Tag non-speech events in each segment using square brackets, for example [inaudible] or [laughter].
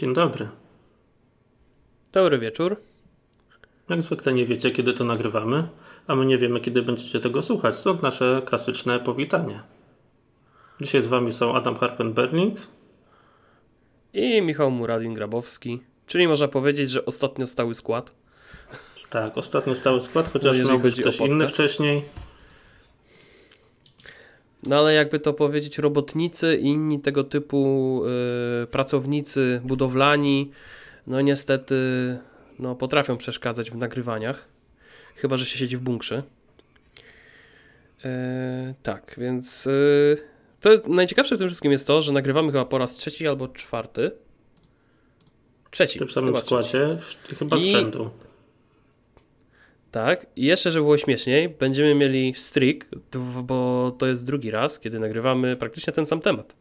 Dzień dobry. Dobry wieczór. Jak zwykle nie wiecie, kiedy to nagrywamy, a my nie wiemy, kiedy będziecie tego słuchać, stąd nasze klasyczne powitanie. Dzisiaj z Wami są Adam Harpen-Berling i Michał Muradin-Grabowski, czyli można powiedzieć, że ostatnio stały skład. Tak, ostatnio stały skład, chociaż no, miał być ktoś inny wcześniej. No ale jakby to powiedzieć, robotnicy i inni tego typu y, pracownicy budowlani, no niestety no, potrafią przeszkadzać w nagrywaniach, chyba że się siedzi w bunkrze. E, tak, więc e, to najciekawsze w tym wszystkim jest to, że nagrywamy chyba po raz trzeci albo czwarty. Trzeci. W tym samym składzie, chyba z rzędu. Tak, i jeszcze, żeby było śmieszniej, będziemy mieli streak, bo to jest drugi raz, kiedy nagrywamy praktycznie ten sam temat.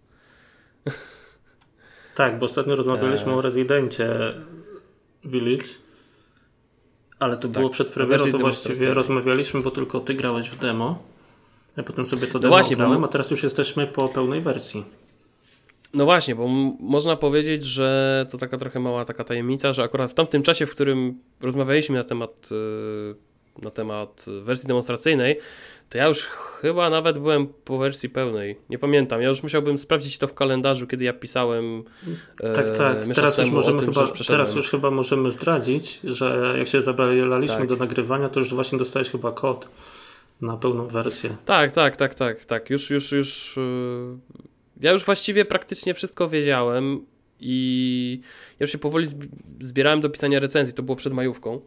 Tak, bo ostatnio rozmawialiśmy e... o rezydencie Village ale to tak, było przed premierą, to właściwie rozmawialiśmy, bo tylko ty grałeś w demo. Ja potem sobie to demo no właśnie, grałem, bo... a teraz już jesteśmy po pełnej wersji. No właśnie, bo można powiedzieć, że to taka trochę mała taka tajemnica, że akurat w tamtym czasie, w którym rozmawialiśmy na temat, y, na temat wersji demonstracyjnej, to ja już chyba nawet byłem po wersji pełnej. Nie pamiętam. Ja już musiałbym sprawdzić to w kalendarzu, kiedy ja pisałem. Tak, e, tak. Teraz już, możemy tym, chyba, teraz już chyba możemy zdradzić, że jak się zabieraliśmy tak. do nagrywania, to już właśnie dostałeś chyba kod na pełną wersję. Tak, tak, tak, tak, tak. Już, już, już. E, ja już właściwie praktycznie wszystko wiedziałem i ja już się powoli zbierałem do pisania recenzji. To było przed majówką.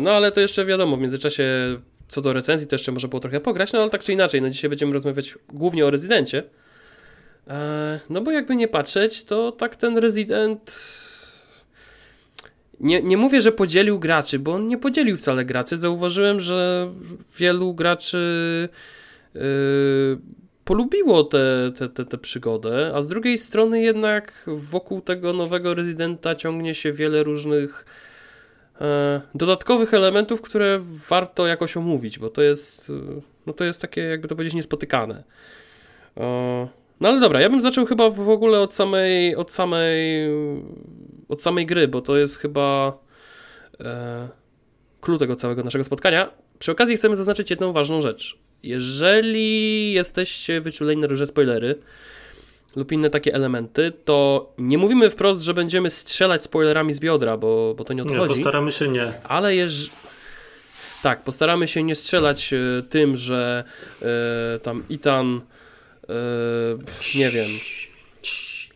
No ale to jeszcze wiadomo, w międzyczasie co do recenzji to jeszcze może było trochę pograć, no ale tak czy inaczej, no dzisiaj będziemy rozmawiać głównie o Rezydencie. E, no bo jakby nie patrzeć, to tak ten Rezydent... Nie, nie mówię, że podzielił graczy, bo on nie podzielił wcale graczy. Zauważyłem, że wielu graczy yy, polubiło tę te, te, te, przygodę, a z drugiej strony jednak wokół tego nowego rezydenta ciągnie się wiele różnych E, dodatkowych elementów, które warto jakoś omówić, bo to jest, e, no to jest takie, jakby to powiedzieć, niespotykane. E, no ale dobra, ja bym zaczął chyba w ogóle od samej, od samej, od samej gry, bo to jest chyba e, clue tego całego naszego spotkania. Przy okazji chcemy zaznaczyć jedną ważną rzecz. Jeżeli jesteście wyczuleni na różne spoilery, lub inne takie elementy, to nie mówimy wprost, że będziemy strzelać spoilerami z biodra, bo, bo to nie o to nie, chodzi. postaramy się nie. Ale jeż... Tak, postaramy się nie strzelać e, tym, że e, tam Itan e, nie wiem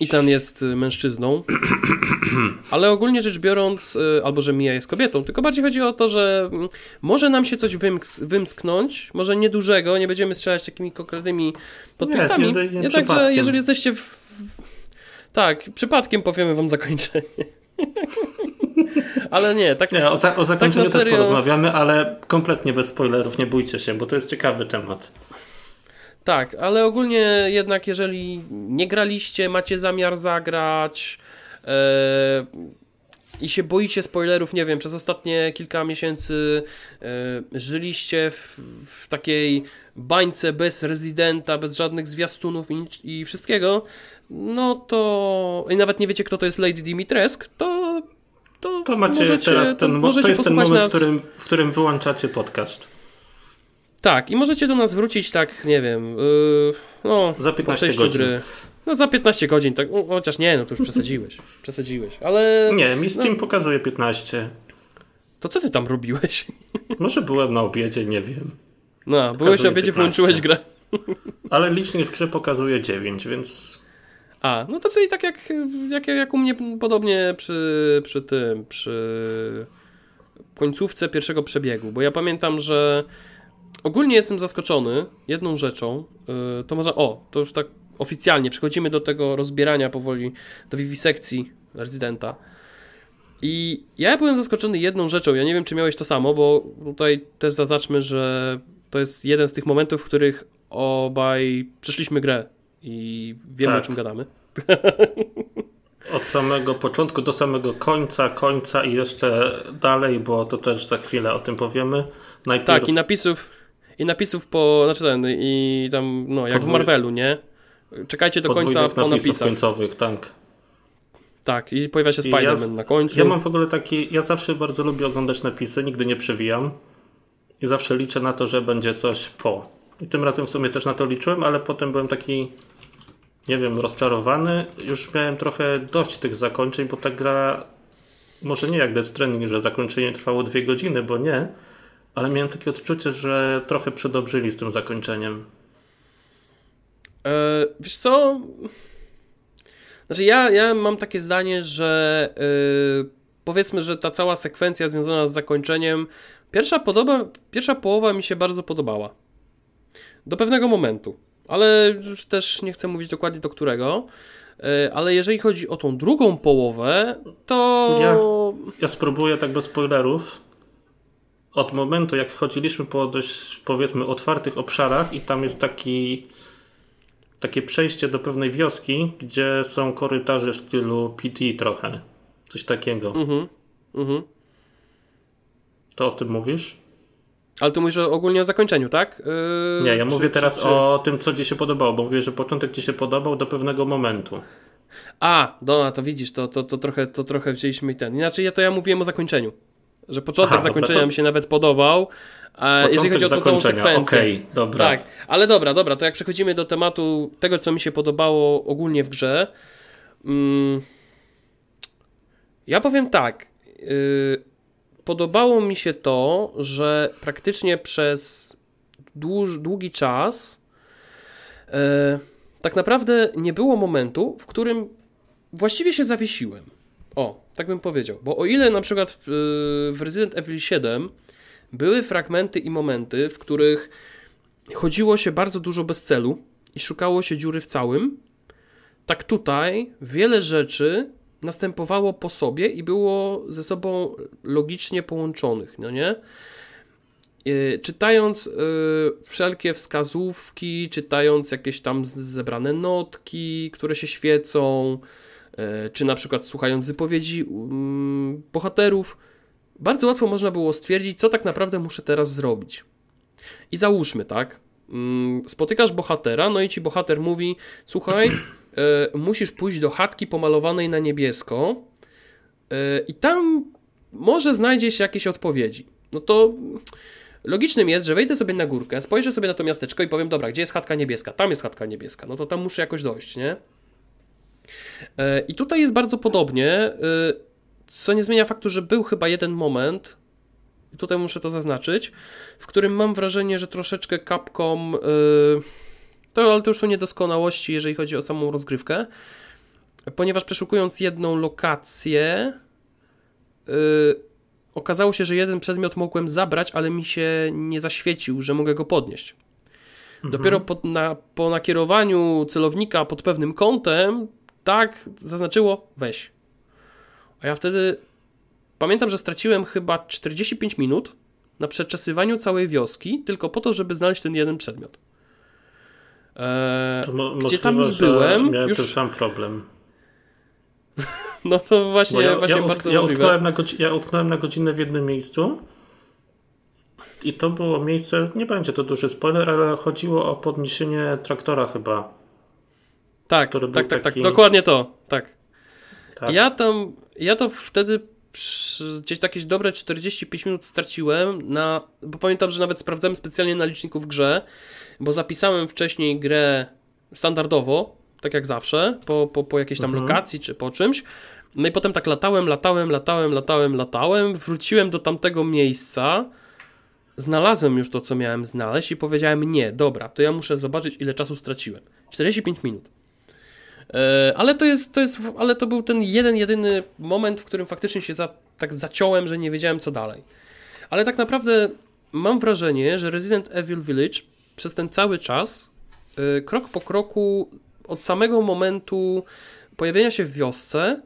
Itan jest y, mężczyzną, [clears throat] ale ogólnie rzecz biorąc, y, albo że Mia jest kobietą, tylko bardziej chodzi o to, że mm, może nam się coś wymsknąć, może niedużego, nie będziemy strzelać takimi konkretnymi podpisami. Nie, nie, nie Jednakże jeżeli jesteście w... Tak, przypadkiem powiemy wam zakończenie. [laughs] ale nie, tak nie, o, za o zakończeniu tak serio... też porozmawiamy, ale kompletnie bez spoilerów, nie bójcie się, bo to jest ciekawy temat. Tak, ale ogólnie jednak jeżeli nie graliście, macie zamiar zagrać e, i się boicie spoilerów, nie wiem, przez ostatnie kilka miesięcy e, żyliście w, w, takiej bańce bez rezydenta, bez żadnych zwiastunów i, i, wszystkiego, no to i nawet nie wiecie kto to jest Lady Dimitrescu, to to, to macie możecie, teraz ten, to, to jest ten moment, nas... w, którym, w którym wyłączacie podcast. Tak, i możecie do nas wrócić tak, nie wiem, yy, no, za 15 godzin. Gry. No za 15 godzin, tak, chociaż nie, no to już przesadziłeś. [laughs] Przesadziłeś, ale... Nie, mi Steam no, pokazuje 15. To co ty tam robiłeś? [laughs] Może byłem na obiedzie, nie wiem. No, pokazuje byłeś na obiedzie, 15. włączyłeś grę. [laughs] Ale licznik w grze pokazuje 9, więc... A, no to czyli tak jak, jak, jak u mnie podobnie przy, przy tym, przy końcówce pierwszego przebiegu, bo ja pamiętam, że ogólnie jestem zaskoczony jedną rzeczą. Yy, to może, o, to już tak oficjalnie przechodzimy do tego rozbierania powoli, do wiwisekcji rezydenta. I ja byłem zaskoczony jedną rzeczą. Ja nie wiem, czy miałeś to samo, bo tutaj też zaznaczmy, że to jest jeden z tych momentów, w których obaj przeszliśmy grę i wiemy, tak. o czym gadamy. Od samego początku do samego końca, końca i jeszcze dalej, bo to też za chwilę o tym powiemy. Najpierw... Tak, i napisów, napisów po, znaczy ten, i tam, no, jak Podwój... w Marvelu, nie? Czekajcie do końca po napisach. końcowych, tak. Tak, i pojawia się Spider-Man ja, na końcu. Ja mam w ogóle taki, ja zawsze bardzo lubię oglądać napisy, nigdy nie przewijam i zawsze liczę na to, że będzie coś po. I tym razem w sumie też na to liczyłem, ale potem byłem taki, nie wiem, rozczarowany. Już miałem trochę dość tych zakończeń, bo ta gra, może nie jak Death Stranding, że zakończenie trwało dwie godziny, bo nie, ale miałem takie odczucie, że trochę przedobrzyli z tym zakończeniem. Eee, wiesz co? Znaczy ja, ja mam takie zdanie, że yy, powiedzmy, że ta cała sekwencja związana z zakończeniem, pierwsza, podoba, pierwsza połowa mi się bardzo podobała. Do pewnego momentu. Ale już też nie chcę mówić dokładnie do którego. Yy, ale jeżeli chodzi o tą drugą połowę, to. Ja, ja spróbuję tak bez spoilerów. Od momentu, jak wchodziliśmy po dość, powiedzmy, otwartych obszarach, i tam jest taki takie przejście do pewnej wioski, gdzie są korytarze w stylu PT trochę. Coś takiego. Mhm. Mhm. To o tym mówisz? Ale ty mówisz ogólnie o zakończeniu, tak? Yy, nie, ja czy, mówię teraz czy, o tym, co ci się podobało, bo mówię, że początek ci się podobał do pewnego momentu. A, no to widzisz, to, to, to, trochę, to trochę wzięliśmy i ten. Inaczej ja to ja mówiłem o zakończeniu. Że początek Aha, zakończenia to... mi się nawet podobał, a jeżeli chodzi o tą całą sekwencję. Okay, dobra. Tak, ale dobra, dobra, to jak przechodzimy do tematu tego, co mi się podobało ogólnie w grze. Mm, ja powiem tak. Yy, podobało mi się to, że praktycznie przez dłuż, długi czas yy, tak naprawdę nie było momentu, w którym właściwie się zawiesiłem. O, tak bym powiedział. Bo o ile na przykład yy, w Resident Evil 7 były fragmenty i momenty, w których chodziło się bardzo dużo bez celu i szukało się dziury w całym. Tak tutaj wiele rzeczy następowało po sobie i było ze sobą logicznie połączonych, no nie? Yy, czytając yy, wszelkie wskazówki, czytając jakieś tam zebrane notki, które się świecą, czy na przykład słuchając wypowiedzi mm, bohaterów, bardzo łatwo można było stwierdzić, co tak naprawdę muszę teraz zrobić. I załóżmy, tak? Mm, spotykasz bohatera, no i ci bohater mówi: Słuchaj, y, musisz pójść do chatki pomalowanej na niebiesko, y, i tam może znajdziesz jakieś odpowiedzi. No to logicznym jest, że wejdę sobie na górkę, spojrzę sobie na to miasteczko i powiem: Dobra, gdzie jest chatka niebieska? Tam jest chatka niebieska. No to tam muszę jakoś dojść, nie? Y, I tutaj jest bardzo podobnie. Co nie zmienia faktu, że był chyba jeden moment, i tutaj muszę to zaznaczyć, w którym mam wrażenie, że troszeczkę Capcom. Yy, to, ale to już są niedoskonałości, jeżeli chodzi o samą rozgrywkę. Ponieważ przeszukując jedną lokację, okazało się, że jeden przedmiot mogłem zabrać, ale mi się nie zaświecił, że mogę go podnieść. Mhm. Dopiero po, na, po nakierowaniu celownika pod pewnym kątem, tak zaznaczyło weź. A ja wtedy pamiętam, że straciłem chyba 45 minut na przeczesywaniu całej wioski, tylko po to, żeby znaleźć ten jeden przedmiot. Eee, mo- gdzie tam już byłem. Miałem już... ten sam problem. [laughs] no to właśnie, ja, właśnie ja, bardzo ja utknąłem, na godzi- ja utknąłem na godzinę w jednym miejscu. I to było miejsce, nie będzie to duży spoiler, ale chodziło o podniesienie traktora chyba. Tak, tak, tak, tak, taki... tak, dokładnie to, tak. tak. Ja tam ja to wtedy gdzieś jakieś dobre 45 minut straciłem na, bo pamiętam, że nawet sprawdzałem specjalnie na liczniku w grze, bo zapisałem wcześniej grę standardowo, tak jak zawsze, po, po, po jakiejś tam mhm. lokacji czy po czymś. No i potem tak latałem, latałem, latałem, latałem, latałem, wróciłem do tamtego miejsca, znalazłem już to, co miałem znaleźć i powiedziałem nie, dobra, to ja muszę zobaczyć, ile czasu straciłem. 45 minut. E, ale to jest, to jest, ale to był ten jeden, jedyny moment, w którym faktycznie się za, tak zaciąłem, że nie wiedziałem co dalej. Ale tak naprawdę mam wrażenie, że Resident Evil Village przez ten cały czas, e, krok po kroku, od samego momentu pojawienia się w wiosce,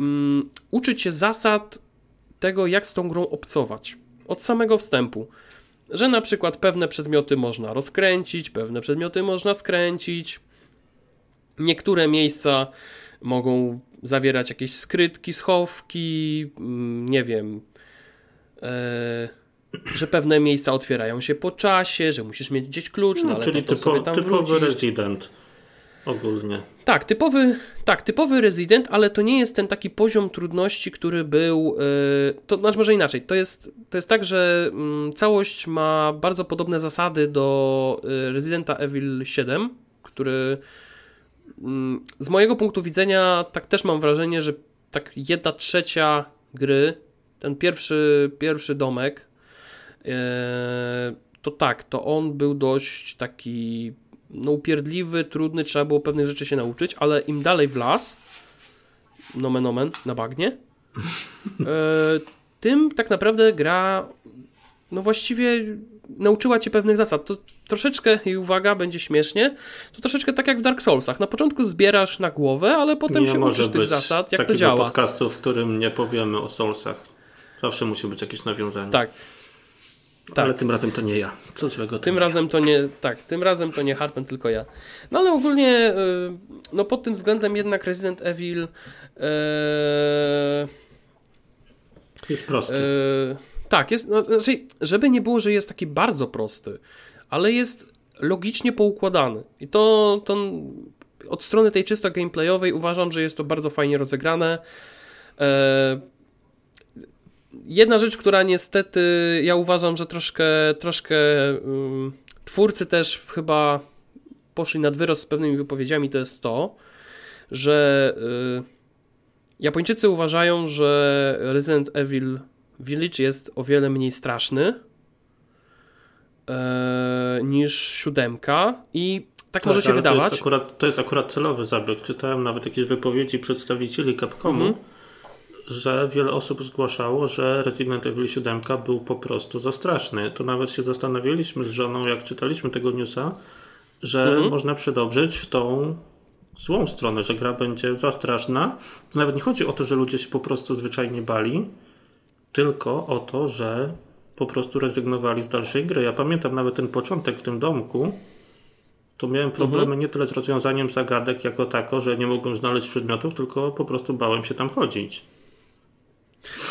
um, uczyć się zasad tego, jak z tą grą obcować. Od samego wstępu. Że na przykład pewne przedmioty można rozkręcić, pewne przedmioty można skręcić, Niektóre miejsca mogą zawierać jakieś skrytki, schowki, mm, nie wiem, e, że pewne miejsca otwierają się po czasie, że musisz mieć gdzieś klucz, no, no ale czyli to, typo, tam typowy wrócisz. rezydent. ogólnie. Tak, typowy, tak, typowy Resident, ale to nie jest ten taki poziom trudności, który był. Yy, to znaczy, może inaczej. To jest, to jest tak, że yy, całość ma bardzo podobne zasady do yy, Residenta Evil 7, który mm, z mojego punktu widzenia, tak też mam wrażenie, że tak jedna trzecia gry, ten pierwszy, pierwszy domek, yy, to tak, to on był dość taki no, upierdliwy, trudny, trzeba było pewnych rzeczy się nauczyć, ale im dalej w las, nomen omen, na bagnie, [laughs] e, tym tak naprawdę gra, no właściwie nauczyła cię pewnych zasad. To troszeczkę, i uwaga, będzie śmiesznie, to troszeczkę tak jak w Dark Soulsach. Na początku zbierasz na głowę, ale potem nie się uczysz tych zasad, jak to działa. podcastu, w którym nie powiemy o Soulsach. Zawsze musi być jakieś nawiązanie. Tak. Tak. Ale tym razem to nie ja. Co złego. Tym nie razem ja. to nie, tak, tym razem to nie Harpen, tylko ja. No ale ogólnie, y, no pod tym względem jednak Resident Evil yy, jest prosty. Yy, tak, jest, no, znaczy, żeby nie było, że jest taki bardzo prosty, ale jest logicznie poukładany. I to, to od strony tej czysto gameplayowej uważam, że jest to bardzo fajnie rozegrane. Yy, Jedna rzecz, która niestety ja uważam, że troszkę, troszkę um, twórcy też chyba poszli nad wyrost z pewnymi wypowiedziami, to jest to, że y, Japończycy uważają, że Resident Evil Village jest o wiele mniej straszny e, niż siódemka i tak, tak może się wydawać. To jest, akurat, to jest akurat celowy zabieg. Czytałem nawet jakieś wypowiedzi przedstawicieli Capcomu, mm -hmm że wiele osób zgłaszało, że Resident Evil 7 był po prostu za straszny. To nawet się zastanawialiśmy z żoną, jak czytaliśmy tego newsa, że mhm. można przedobrzyć w tą złą stronę, że gra będzie za straszna. To nawet nie chodzi o to, że ludzie się po prostu zwyczajnie bali, tylko o to, że po prostu rezygnowali z dalszej gry. Ja pamiętam nawet ten początek w tym domku, to miałem problemy mhm. nie tyle z rozwiązaniem zagadek jako tako, że nie mogłem znaleźć przedmiotów, tylko po prostu bałem się tam chodzić.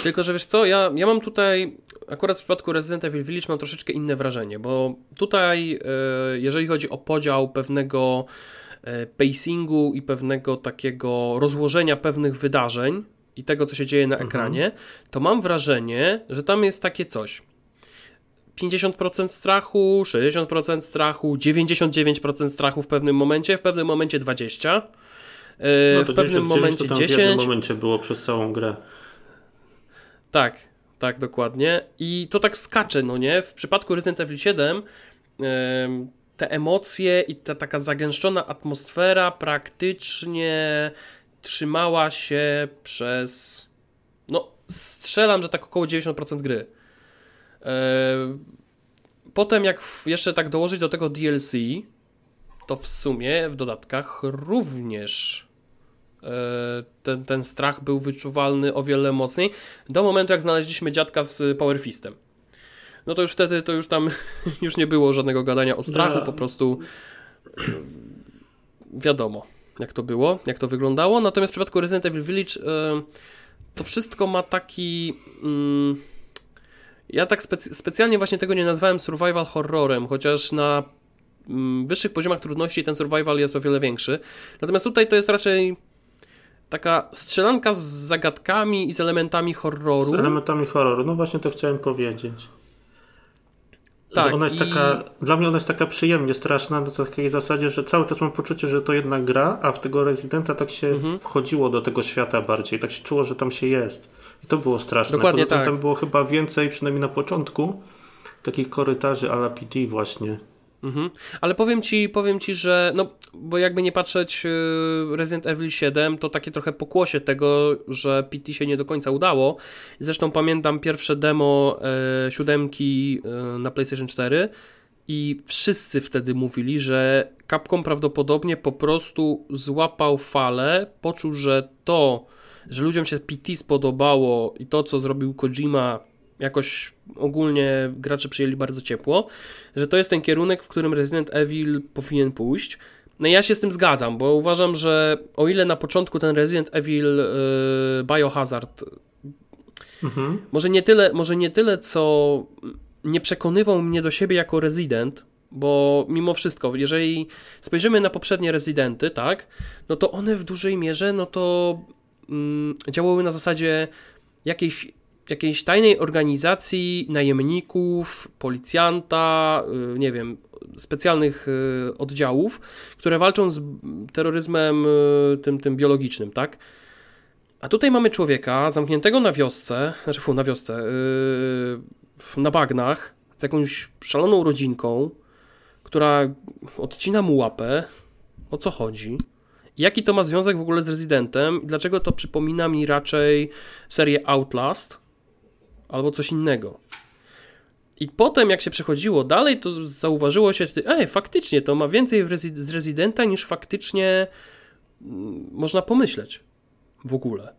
Tylko, że wiesz co, ja, ja mam tutaj, akurat w przypadku Resident Evil Village mam troszeczkę inne wrażenie, bo tutaj, e, jeżeli chodzi o podział pewnego e, pacingu i pewnego takiego rozłożenia pewnych wydarzeń i tego, co się dzieje na mhm. ekranie, to mam wrażenie, że tam jest takie coś. 50% strachu, 60% strachu, 99% strachu w pewnym momencie, w pewnym momencie 20%. E, no w pewnym momencie to 10. W pewnym momencie było przez całą grę. Tak, tak, dokładnie. I to tak skacze, no nie? W przypadku Resident Evil 7 te emocje i ta taka zagęszczona atmosfera praktycznie trzymała się przez. No, strzelam, że tak około 90% gry. Potem, jak jeszcze tak dołożyć do tego DLC, to w sumie w dodatkach również E, ten, ten strach był wyczuwalny o wiele mocniej, do momentu jak znaleźliśmy dziadka z Power Fistem. No to już wtedy, to już tam [laughs] już nie było żadnego gadania o strachu, no. po prostu e, wiadomo jak to było, jak to wyglądało. Natomiast w przypadku Resident Evil Village e, to wszystko ma taki... Mm, ja tak specy specjalnie właśnie tego nie nazwałem survival horrorem, chociaż na mm, wyższych poziomach trudności ten survival jest o wiele większy. Natomiast tutaj to jest raczej taka strzelanka z zagadkami i z elementami horroru. Z elementami horroru, no właśnie to chciałem powiedzieć. Tak, ona jest i... taka, dla mnie ona jest taka przyjemnie straszna na takiej zasadzie, że cały czas mam poczucie, że to jednak gra, a w tego rezydenta tak się mhm. wchodziło do tego świata bardziej, tak się czuło, że tam się jest. I to było straszne. Dokładnie Poza tym tak. tam było chyba więcej, przynajmniej na początku, takich korytarzy a la PT właśnie. Mhm. Ale powiem ci, powiem ci, że no, bo jakby nie patrzeć y, Resident Evil 7, to takie trochę pokłosie tego, że PT się nie do końca udało. Zresztą pamiętam pierwsze demo e, siódemki e, na PlayStation 4 i wszyscy wtedy mówili, że Capcom prawdopodobnie po prostu złapał falę, poczuł, że to, że ludziom się PT spodobało i to, co zrobił Kojima jakoś ogólnie gracze przyjęli bardzo ciepło, że to jest ten kierunek, w którym Resident Evil powinien pójść. No ja się z tym zgadzam, bo uważam, że o ile na początku ten Resident Evil yy, Biohazard mhm. może, nie tyle, może nie tyle, co nie przekonywał mnie do siebie jako Resident, Bo mimo wszystko, jeżeli spojrzymy na poprzednie rezydenty, tak, no to one w dużej mierze, no to mm, działały na zasadzie jakiejś, jakiejś tajnej organizacji najemników, policjanta, yy, nie wiem, specjalnych yy, oddziałów, które walczą z terroryzmem yy, tym, tym biologicznym, tak? A tutaj mamy człowieka zamkniętego na wiosce, znaczy fu, na wiosce, na bagnach, z jakąś szaloną rodzinką, która odcina mu łapę. O co chodzi? Jaki to ma związek w ogóle z Rezydentem? Dlaczego to przypomina mi raczej serię Outlast albo coś innego? I potem, jak się przechodziło dalej, to zauważyło się, że ej, faktycznie to ma więcej z Rezydenta niż faktycznie mm, można pomyśleć w ogóle.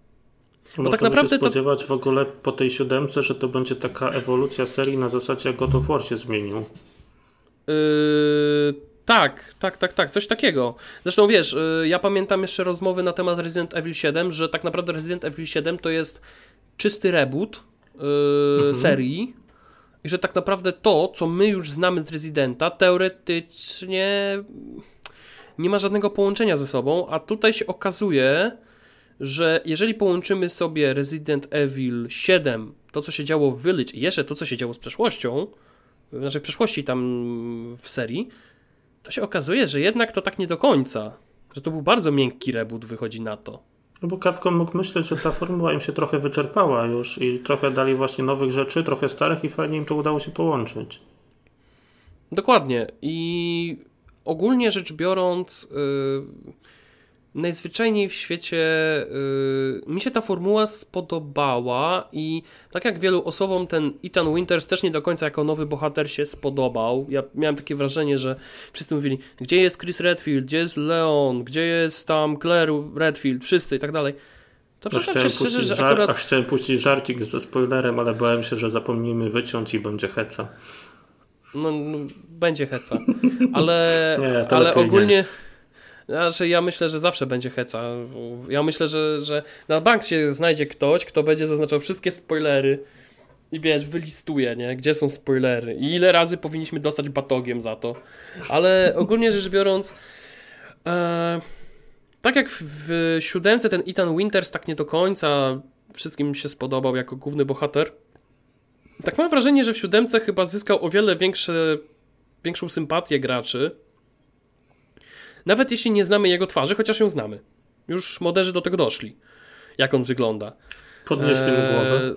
Bo tak naprawdę się spodziewać to... w ogóle po tej siódemce, że to będzie taka ewolucja serii na zasadzie jak God of War się zmienił. Yy, tak, tak, tak, tak, coś takiego. Zresztą wiesz, yy, ja pamiętam jeszcze rozmowy na temat Resident Evil 7, że tak naprawdę Resident Evil 7 to jest czysty reboot mhm. serii i że tak naprawdę to, co my już znamy z Residenta, teoretycznie nie ma żadnego połączenia ze sobą, a tutaj się okazuje, że jeżeli połączymy sobie Resident Evil 7, to co się działo w Village i jeszcze to co się działo z przeszłością, znaczy w przeszłości tam w serii, to się okazuje, że jednak to tak nie do końca. Że to był bardzo miękki reboot, wychodzi na to. No bo Capcom mógł myśleć, że ta formuła im się trochę wyczerpała już i trochę dali właśnie nowych rzeczy, trochę starych i fajnie im to udało się połączyć. Dokładnie. I ogólnie rzecz biorąc, yy, najzwyczajniej w świecie yy, mi się ta formuła spodobała i tak jak wielu osobom ten Ethan Winters też nie do końca jako nowy bohater się spodobał. Ja miałem takie wrażenie, że wszyscy mówili, gdzie jest Chris Redfield, gdzie jest Leon, gdzie jest tam Claire Redfield, wszyscy i tak dalej. To chciałem szczerze, że żar- akurat... Chciałem puścić żarcik ze spoilerem, ale bałem się, że zapomnimy wyciąć i będzie heca. No, no będzie heca. Ale, [laughs] nie, ale ogólnie... Nie znaczy, ja myślę, że zawsze będzie heca. Ja myślę, że, że na bank się znajdzie ktoś, kto będzie zaznaczał wszystkie spoilery i wiesz, wylistuje, nie? Gdzie są spoilery i ile razy powinniśmy dostać batogiem za to. Ale ogólnie rzecz biorąc, e, tak jak w, w siódemce ten Ethan Winters tak nie do końca wszystkim się spodobał jako główny bohater. Tak mam wrażenie, że w siódemce chyba zyskał o wiele większe, większą sympatię graczy nawet jeśli nie znamy jego twarzy, chociaż ją znamy. Już moderzy do tego doszli. Jak on wygląda. Podnieśli mu głowę.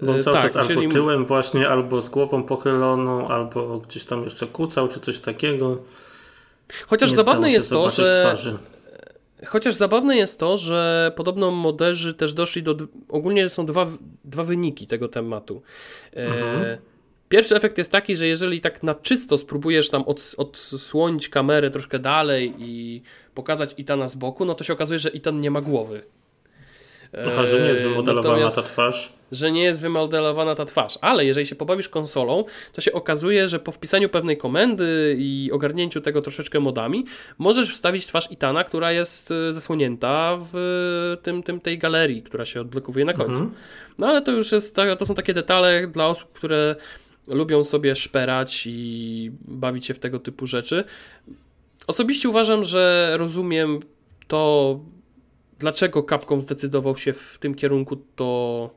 Bo on cały tak, czas albo tyłem właśnie, albo z głową pochyloną, albo gdzieś tam jeszcze kucał, czy coś takiego. Chociaż nie zabawne jest to, że... Twarzy. Chociaż zabawne jest to, że podobno moderzy też doszli do... Ogólnie są dwa, dwa wyniki tego tematu. Mhm. E Pierwszy efekt jest taki, że jeżeli tak na czysto spróbujesz tam od, odsłonić kamerę troszkę dalej i pokazać Itana z boku, no to się okazuje, że Itan nie ma głowy. Aha, że nie jest wymodelowana ta twarz. Że nie jest wymodelowana ta twarz, ale jeżeli się pobawisz konsolą, to się okazuje, że po wpisaniu pewnej komendy i ogarnięciu tego troszeczkę modami, możesz wstawić twarz Itana, która jest e, zasłonięta w tym, tym, tej galerii, która się odblokowuje na końcu. Mhm. No ale to już jest, to są takie detale dla osób, które lubią sobie szperać i bawić się w tego typu rzeczy. Osobiście uważam, że rozumiem to, dlaczego Capcom zdecydował się w tym kierunku to,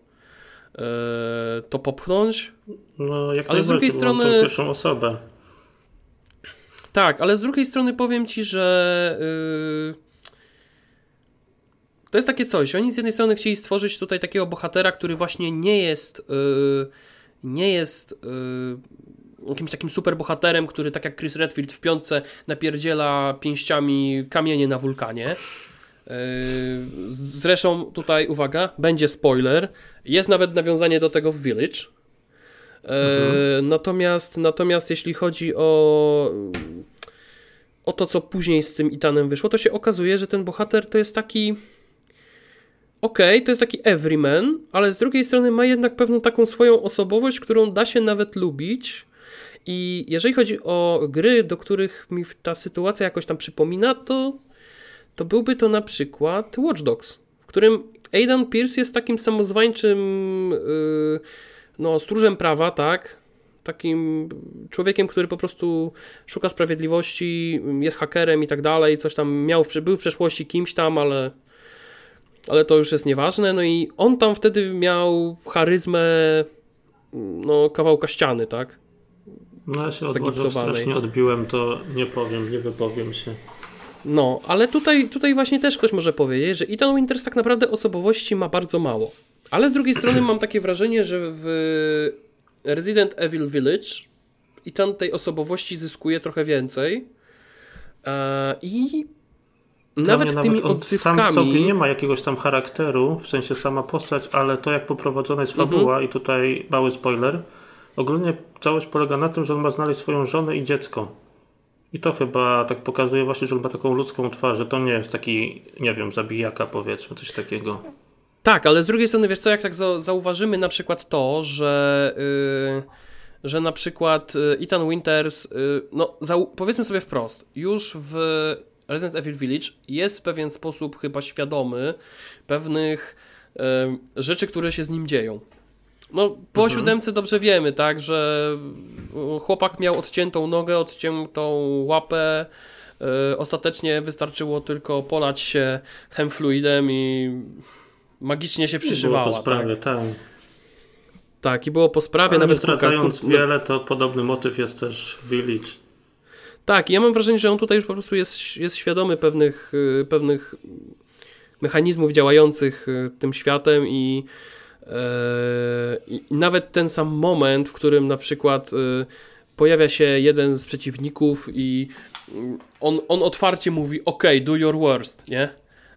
e, to popchnąć. No, jak ale z drugiej strony. pierwszą osobę. Tak, ale z drugiej strony powiem ci, że. Yy, to jest takie coś. Oni z jednej strony chcieli stworzyć tutaj takiego bohatera, który właśnie nie jest. Yy, nie jest yy, jakimś takim superbohaterem, który tak jak Chris Redfield w piątce napierdziela pięściami kamienie na wulkanie. Yy, zresztą tutaj, uwaga, będzie spoiler. Jest nawet nawiązanie do tego w Village. Yy, mhm. Natomiast, natomiast jeśli chodzi o o to, co później z tym Itanem wyszło, to się okazuje, że ten bohater to jest taki okej, okay, to jest taki everyman, ale z drugiej strony ma jednak pewną taką swoją osobowość, którą da się nawet lubić. I jeżeli chodzi o gry, do których mi ta sytuacja jakoś tam przypomina, to, to byłby to na przykład Watch Dogs, w którym Aidan Pierce jest takim samozwańczym yy, no, stróżem prawa, tak? takim człowiekiem, który po prostu szuka sprawiedliwości, jest hakerem i tak dalej, coś tam miał, był w przeszłości kimś tam, ale, ale to już jest nieważne. No i on tam wtedy miał charyzmę no, kawałka ściany, tak? No ja się od strasznie odbiłem, to nie powiem, nie wypowiem się. No, ale tutaj, tutaj właśnie też ktoś może powiedzieć, że Ethan Winters tak naprawdę osobowości ma bardzo mało. Ale z drugiej strony mam takie wrażenie, że w Resident Evil Village Ethan tej osobowości zyskuje trochę więcej. E, I nawet tymi nawet. Sam sobie nie ma jakiegoś tam charakteru, w sensie sama postać, ale to jak poprowadzona jest fabuła mhm. i tutaj mały spoiler, ogólnie całość polega na tym, że on ma znaleźć swoją żonę i dziecko. I to chyba tak pokazuje właśnie, że on ma taką ludzką twarz, że to nie jest taki, nie wiem, zabijaka powiedzmy, coś takiego. Tak, ale z drugiej strony, wiesz co, jak tak zauważymy na przykład to, że, yy, że na przykład y, Ethan Winters, yy, no powiedzmy sobie wprost, już w Resident Evil Village jest w pewien sposób chyba świadomy pewnych rzeczy, które się z nim dzieją. No, po mhm. siódemce dobrze wiemy, tak, że chłopak miał odciętą nogę, odciętą łapę, yy, ostatecznie wystarczyło tylko polać się hemfluidem i magicznie się przyszywała. Było po sprawie, tak. tak. Tak, i było po sprawie. Ale nawet nie stracając wiele, to podobny motyw jest też w Village. Tak, ja mam wrażenie, że on tutaj już po prostu jest, jest świadomy pewnych, y, pewnych mechanizmów działających y, tym światem i, yy, i nawet ten sam moment, w którym na przykład yy, pojawia się jeden z przeciwników i on, on otwarcie mówi ok, do your worst, nie?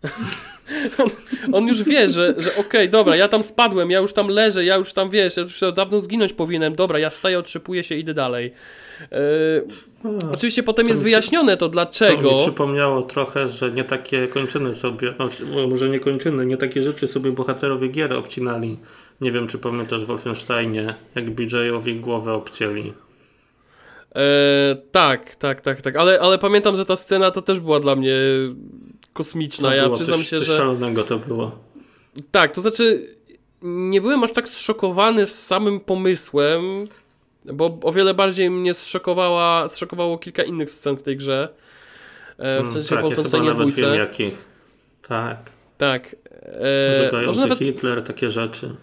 [laughs] On, on, już wie, że, że okej, okay, dobra, ja tam spadłem, ja już tam leżę, ja już tam wiesz, ja już dawno zginąć powinienem, dobra, ja wstaję, otrzypuję się, idę dalej. Yy, oczywiście potem jest wyjaśnione to dlaczego. To mi przypomniało trochę, że nie takie kończyny sobie, może nie kończyny, nie takie rzeczy sobie bohaterowie gier obcinali. Nie wiem, czy pamiętasz w Wolfensteinie, jak BJ-owi głowę obcięli. E, tak, tak, tak, tak. Ale, ale pamiętam, że ta scena to też była dla mnie kosmiczna. To ja było, przyznam coś, się, coś że. szalonego to było. Tak, to znaczy. Nie byłem aż tak zszokowany z samym pomysłem, bo o wiele bardziej mnie zszokowała, zszokowało kilka innych scen w tej grze. E, w sensie hmm, tak, Wolfensteinie ja dwójce. Jakich. Tak. Tak. E, może nawet... Hitler, takie rzeczy.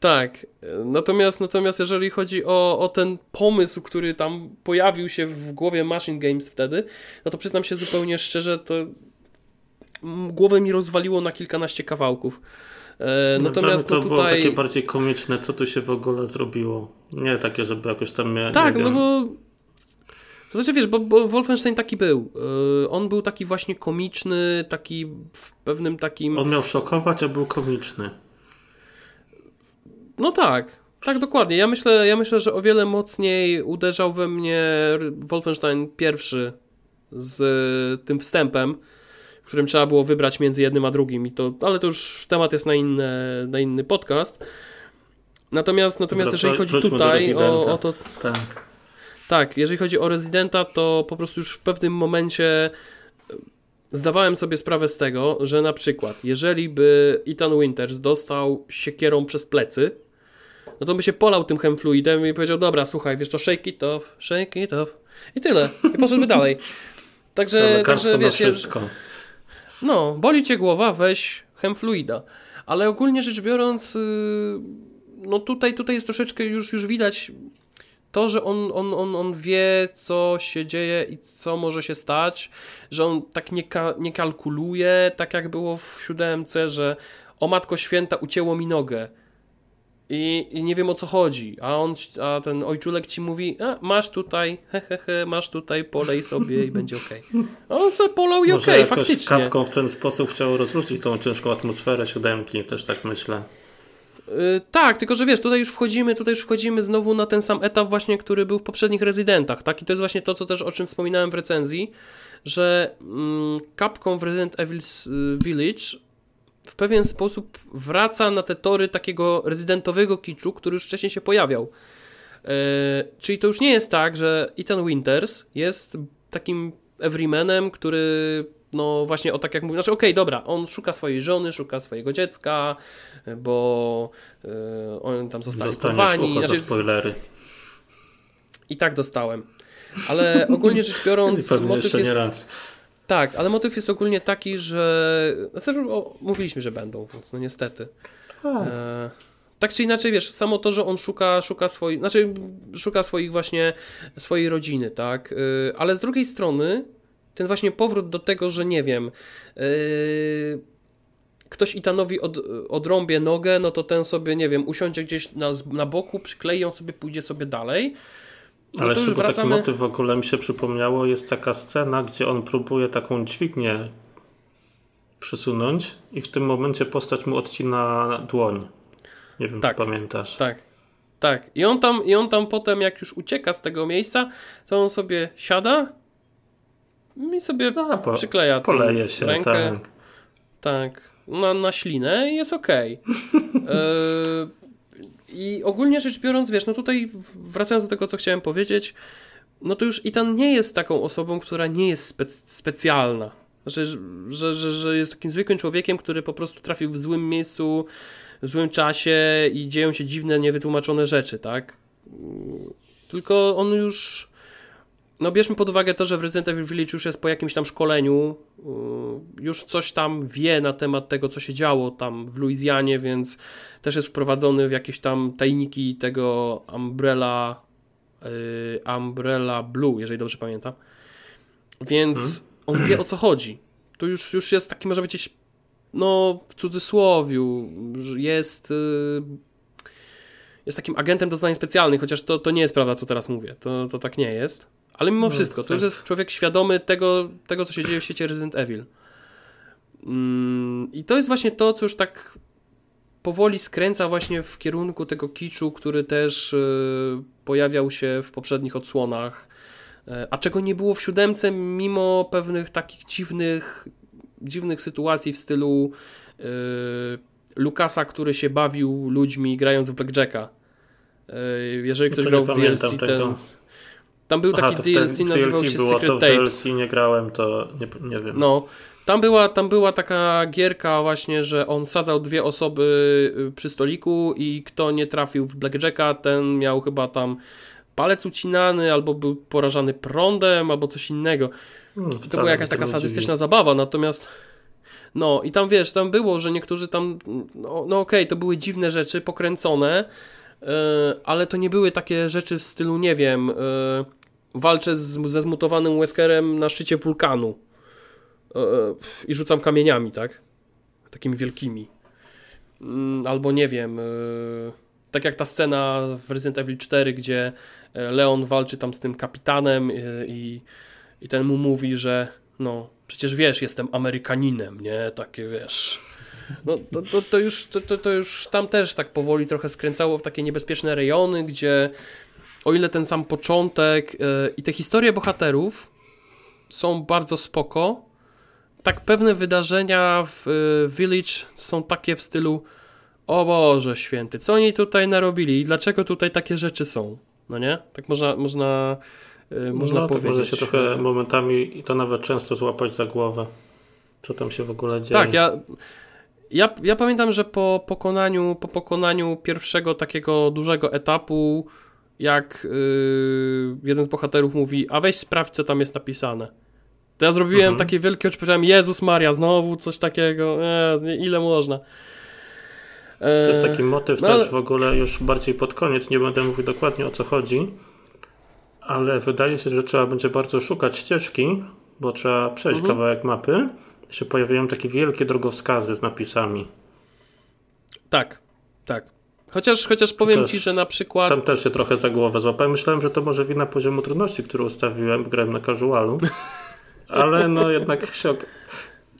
Tak, natomiast, natomiast jeżeli chodzi o, o ten pomysł, który tam pojawił się w głowie Machine Games wtedy, no to przyznam się zupełnie szczerze, to głowę mi rozwaliło na kilkanaście kawałków. E, no, natomiast to no, tutaj... było takie bardziej komiczne, co tu się w ogóle zrobiło. Nie takie, żeby jakoś tam... Nie, tak, no bo... To znaczy wiesz, bo, bo Wolfenstein taki był. E, on był taki właśnie komiczny, taki w pewnym takim... On miał szokować, a był komiczny. No tak, tak dokładnie. Ja myślę, ja myślę, że o wiele mocniej uderzał we mnie Wolfenstein pierwszy z tym wstępem, w którym trzeba było wybrać między jednym a drugim. I to, ale to już temat jest na, inne, na inny podcast. Natomiast, natomiast jeżeli chodzi tutaj o, o to. Tak. Tak, jeżeli chodzi o rezydenta, to po prostu już w pewnym momencie zdawałem sobie sprawę z tego, że na przykład, jeżeli by Ethan Winters dostał siekierą przez plecy, no to by się polał tym hemfluidem i powiedział, dobra, słuchaj, wiesz co, shake it off, shake it off i tyle. I poszedłby dalej. Także, także wiesz, jest, no, boli cię głowa, weź hemfluida. Ale ogólnie rzecz biorąc, y, no tutaj, tutaj jest troszeczkę już, już widać to, że on, on, on, on wie, co się dzieje i co może się stać, że on tak nie, ka nie kalkuluje, tak jak było w siódemce, że o Matko Święta ucięło mi nogę i, i nie wiem o co chodzi, a on, a ten ojczulek ci mówi, a, masz tutaj, hehehe, he, he, masz tutaj, polej sobie i będzie okej. Okay. A on sobie polał i okej, okay, faktycznie. Kapką w ten sposób chciał rozluźnić tą ciężką atmosferę siódemki, też tak myślę. Yy, tak, tylko że wiesz, tutaj już wchodzimy, tutaj już wchodzimy znowu na ten sam etap właśnie, który był w poprzednich rezydentach, tak? I to jest właśnie to, co też o czym wspominałem w recenzji, że mm, Capcom w Resident Evil y, Village w pewien sposób wraca na te tory takiego rezydentowego kiczu, który już wcześniej się pojawiał. Yy, czyli to już nie jest tak, że Ethan Winters jest takim everymanem, który no właśnie o tak jak mówię, znaczy okej, okay, dobra, on szuka swojej żony, szuka swojego dziecka, bo yy, on tam zostali porwani. Znaczy, spoilery. I tak dostałem. Ale ogólnie rzecz biorąc, [laughs] motyw jest... Tak, ale motyw jest ogólnie taki, że. Znaczy, o, mówiliśmy, że będą, więc no niestety. Tak. E, tak czy inaczej, wiesz, samo to, że on szuka, szuka swoich, znaczy szuka swoich właśnie, swojej rodziny, tak, e, ale z drugiej strony ten właśnie powrót do tego, że nie wiem, e, ktoś Itanowi od, odrąbie nogę, no to ten sobie, nie wiem, usiądzie gdzieś na, na boku, przyklei ją sobie, pójdzie sobie dalej. No Ale jeszcze wracamy... taki motyw w ogóle mi się przypomniało, jest taka scena, gdzie on próbuje taką dźwignię przesunąć i w tym momencie postać mu odcina dłoń. Nie wiem, tak, czy pamiętasz. Tak, tak. I on, tam, I on tam potem, jak już ucieka z tego miejsca, to on sobie siada i sobie A, po, przykleja poleje się, rękę. Tak. tak na, na ślinę i jest okej. Okay. [laughs] I ogólnie rzecz biorąc, wiesz, no tutaj wracając do tego, co chciałem powiedzieć, no to już Itan nie jest taką osobą, która nie jest spe specjalna. Że, że, że, że jest takim zwykłym człowiekiem, który po prostu trafił w złym miejscu, w złym czasie i dzieją się dziwne, niewytłumaczone rzeczy, tak? Tylko on już no bierzmy pod uwagę to, że w Resident Evil Village już jest po jakimś tam szkoleniu, już coś tam wie na temat tego, co się działo tam w Luizjanie, więc też jest wprowadzony w jakieś tam tajniki tego Umbrella y, Umbrella Blue, jeżeli dobrze pamiętam. Więc hmm? on wie o co chodzi. To już, już jest taki, może być no w cudzysłowiu, jest y, jest takim agentem do zadań specjalnych, chociaż to, to nie jest prawda, co teraz mówię. To, to tak nie jest. Ale mimo no, wszystko, to już jest człowiek świadomy tego, tego, co się dzieje w świecie Resident Evil. Mm, I to jest właśnie to, co już tak powoli skręca właśnie w kierunku tego kiczu, który też y, pojawiał się w poprzednich odsłonach, e, a czego nie było w siódemce, mimo pewnych takich dziwnych, dziwnych sytuacji w stylu y, Lukasa, który się bawił ludźmi grając w Blackjacka. E, jeżeli ktoś grał w DLC, ten... Tego. Tam był Aha, taki DLC, ten, nazywał DLC się było, Secret to Tapes. DLC nie grałem, to nie, nie wiem. No, tam była, tam była taka gierka właśnie, że on sadzał dwie osoby y, przy stoliku i kto nie trafił w Blackjacka, ten miał chyba tam palec ucinany, albo był porażany prądem, albo coś innego. Hmm, to była jakaś taka sadystyczna zabawa, natomiast no i tam wiesz, tam było, że niektórzy tam, no, no okej, okay, to były dziwne rzeczy, pokręcone, ale to nie były takie rzeczy w stylu, nie wiem, e, walczę z, ze zmutowanym Weskerem na szczycie wulkanu e, i rzucam kamieniami, tak? Takimi wielkimi. Mm, albo nie wiem, tak jak ta scena w Resident Evil 4, gdzie Leon walczy tam z tym kapitanem i, i ten mu mówi, że no, przecież wiesz, jestem Amerykaninem, nie? Takie wiesz no to, to, to, już, to, to, już tam też tak powoli trochę skręcało w takie niebezpieczne rejony, gdzie o ile ten sam początek yy, i te historie bohaterów są bardzo spoko, tak pewne wydarzenia w yy, Village są takie w stylu o Boże święty, co oni tutaj narobili i dlaczego tutaj takie rzeczy są? No nie? Tak można, można, yy, można no, powiedzieć. może się trochę momentami i to nawet często złapać za głowę. Co tam się w ogóle dzieje? Tak, ja ja, ja pamiętam, że po pokonaniu, po pokonaniu pierwszego takiego dużego etapu, jak yy, jeden z bohaterów mówi, a weź sprawdź, co tam jest napisane. To ja zrobiłem mhm. takie wielkie oczy, powiedziałem, Jezus Maria, znowu coś takiego, e, ile można. E, to jest taki motyw no, też w ogóle już bardziej pod koniec, nie będę mówił dokładnie o co chodzi, ale wydaje się, że trzeba będzie bardzo szukać ścieżki, bo trzeba przejść mhm. kawałek mapy się pojawiają takie wielkie drogowskazy z napisami. Tak, tak. Chociaż, chociaż powiem też, Ci, że na przykład... Tam też się trochę za głowę złapałem. Myślałem, że to może wina poziomu trudności, który ustawiłem, grałem na casualu. [laughs] Ale no jednak się...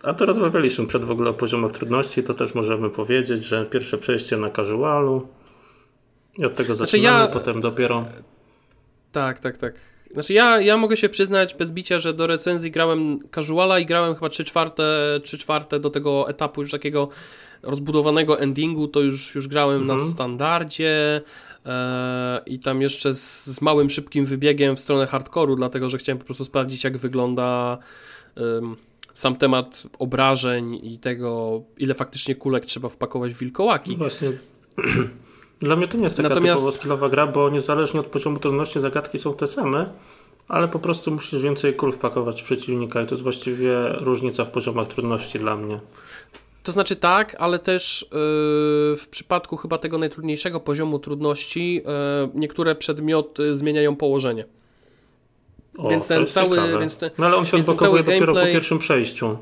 A to rozmawialiśmy przed w ogóle o poziomach trudności, to też możemy powiedzieć, że pierwsze przejście na casualu i od tego znaczy zaczynamy, ja... potem dopiero... Tak, tak, tak. Znaczy ja, ja mogę się przyznać bez bicia, że do recenzji grałem casuala i grałem chyba 3 czwarte, 3 czwarte do tego etapu już takiego rozbudowanego endingu, to już, już grałem mhm. na standardzie e, i tam jeszcze z, z, małym, szybkim wybiegiem w stronę hardkoru, dlatego, że chciałem po prostu sprawdzić jak wygląda sam temat obrażeń i tego, ile faktycznie kulek trzeba wpakować w wilkołaki. No właśnie [clears throat] Dla mnie to nie jest taka Natomiast... typowo skillowa gra, bo niezależnie od poziomu trudności zagadki są te same, ale po prostu musisz więcej kul wpakować przeciwnika i to jest właściwie różnica w poziomach trudności dla mnie. To znaczy tak, ale też yy, w przypadku chyba tego najtrudniejszego poziomu trudności yy, niektóre przedmioty zmieniają położenie. O, więc ten cały. Więc ten, no ale on się odblokowuje dopiero gameplay... po pierwszym przejściu.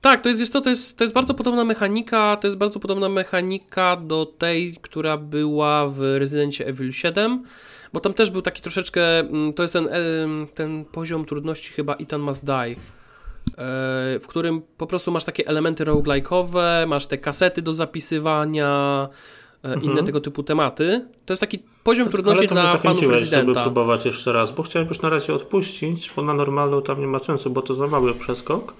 Tak, to jest, wiesz co, to jest, to jest bardzo podobna mechanika, to jest bardzo podobna mechanika do tej, która była w Rezydencie Evil 7, bo tam też był taki troszeczkę, mm, to jest ten, ten poziom trudności chyba Ethan Must Die, e, w którym po prostu masz takie elementy roguelike'owe, masz te kasety do zapisywania, e, mhm. inne tego typu tematy. To jest taki poziom trudności dla fanów Residenta. żeby próbować jeszcze raz, bo chciałem już na razie odpuścić, bo na normalną tam nie ma sensu, bo to za mały przeskok.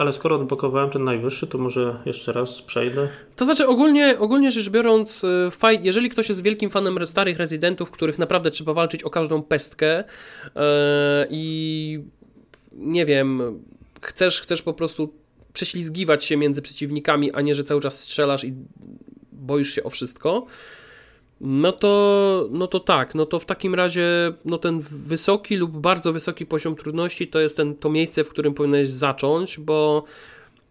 Ale skoro odblokowałem ten najwyższy, to może jeszcze raz przejdę. To znaczy ogólnie, ogólnie rzecz biorąc, y, faj, jeżeli ktoś jest wielkim fanem starych rezydentów, których naprawdę trzeba walczyć o każdą pestkę yy, i nie wiem, chcesz, chcesz po prostu prześlizgiwać się między przeciwnikami, a nie, że cały czas strzelasz i boisz się o wszystko, no to, no to tak, no to w takim razie no ten wysoki lub bardzo wysoki poziom trudności to jest ten, to miejsce, w którym powinieneś zacząć, bo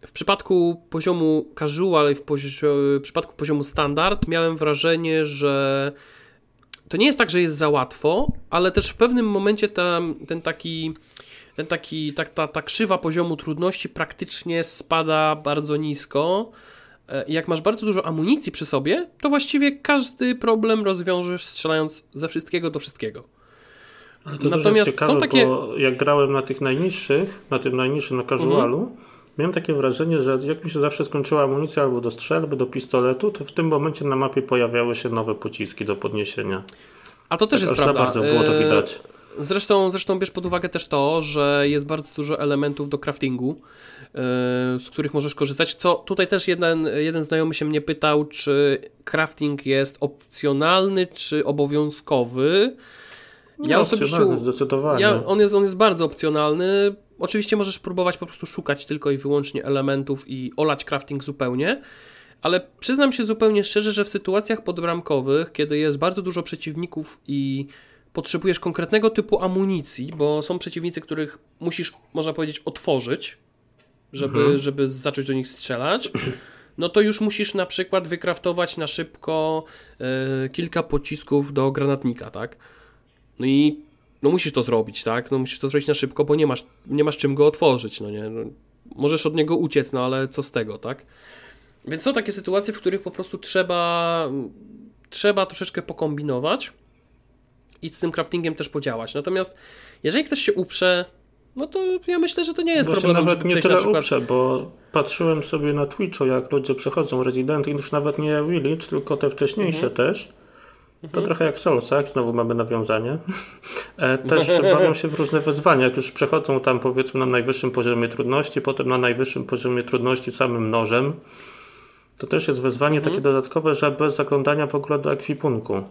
w przypadku poziomu casual i w, w przypadku poziomu standard miałem wrażenie, że to nie jest tak, że jest za łatwo, ale też w pewnym momencie tam, ten taki ten taki, ta, ta, ta krzywa poziomu trudności praktycznie spada bardzo nisko jak masz bardzo dużo amunicji przy sobie, to właściwie każdy problem rozwiążesz strzelając ze wszystkiego do wszystkiego. Ale to Natomiast ciekawe, są takie... bo jak grałem na tych najniższych, na tym najniższym, na casualu, mhm. miałem takie wrażenie, że jak mi się zawsze skończyła amunicja albo do strzelby, do pistoletu, to w tym momencie na mapie pojawiały się nowe pociski do podniesienia. A to też tak, jest prawda. bardzo było to e, widać. Zresztą, zresztą bierz pod uwagę też to, że jest bardzo dużo elementów do craftingu, z których możesz korzystać. Co tutaj też jeden, jeden znajomy się mnie pytał, czy crafting jest opcjonalny, czy obowiązkowy. Ja no, osobiście. Zdecydowanie. Ja, on, jest, on jest bardzo opcjonalny. Oczywiście możesz próbować po prostu szukać tylko i wyłącznie elementów i olać crafting zupełnie. Ale przyznam się zupełnie szczerze, że w sytuacjach podbramkowych, kiedy jest bardzo dużo przeciwników i potrzebujesz konkretnego typu amunicji, bo są przeciwnicy, których musisz, można powiedzieć, otworzyć, żeby, mhm. żeby zacząć do nich strzelać. No to już musisz na przykład wykraftować na szybko y, kilka pocisków do granatnika, tak? No i no musisz to zrobić, tak? No musisz to zrobić na szybko, bo nie masz, nie masz czym go otworzyć, no nie? No, możesz od niego uciec, no ale co z tego, tak? Więc są takie sytuacje, w których po prostu trzeba trzeba troszeczkę pokombinować i z tym craftingiem też podziałać. Natomiast jeżeli ktoś się uprze, no to ja myślę, że to nie jest Bo problem. nawet nie tyle przykład... uprze, bo patrzyłem sobie na Twitchu, jak ludzie przechodzą Resident i już nawet nie Village, tylko te wcześniejsze mhm. też. To mhm. trochę jak w Soulsach, znowu mamy nawiązanie. E, też [laughs] bawią się w różne wyzwania. Jak już przechodzą tam powiedzmy na najwyższym poziomie trudności, potem na najwyższym poziomie trudności samym nożem, to też jest wyzwanie mhm. takie dodatkowe, że bez zaglądania w ogóle do ekwipunku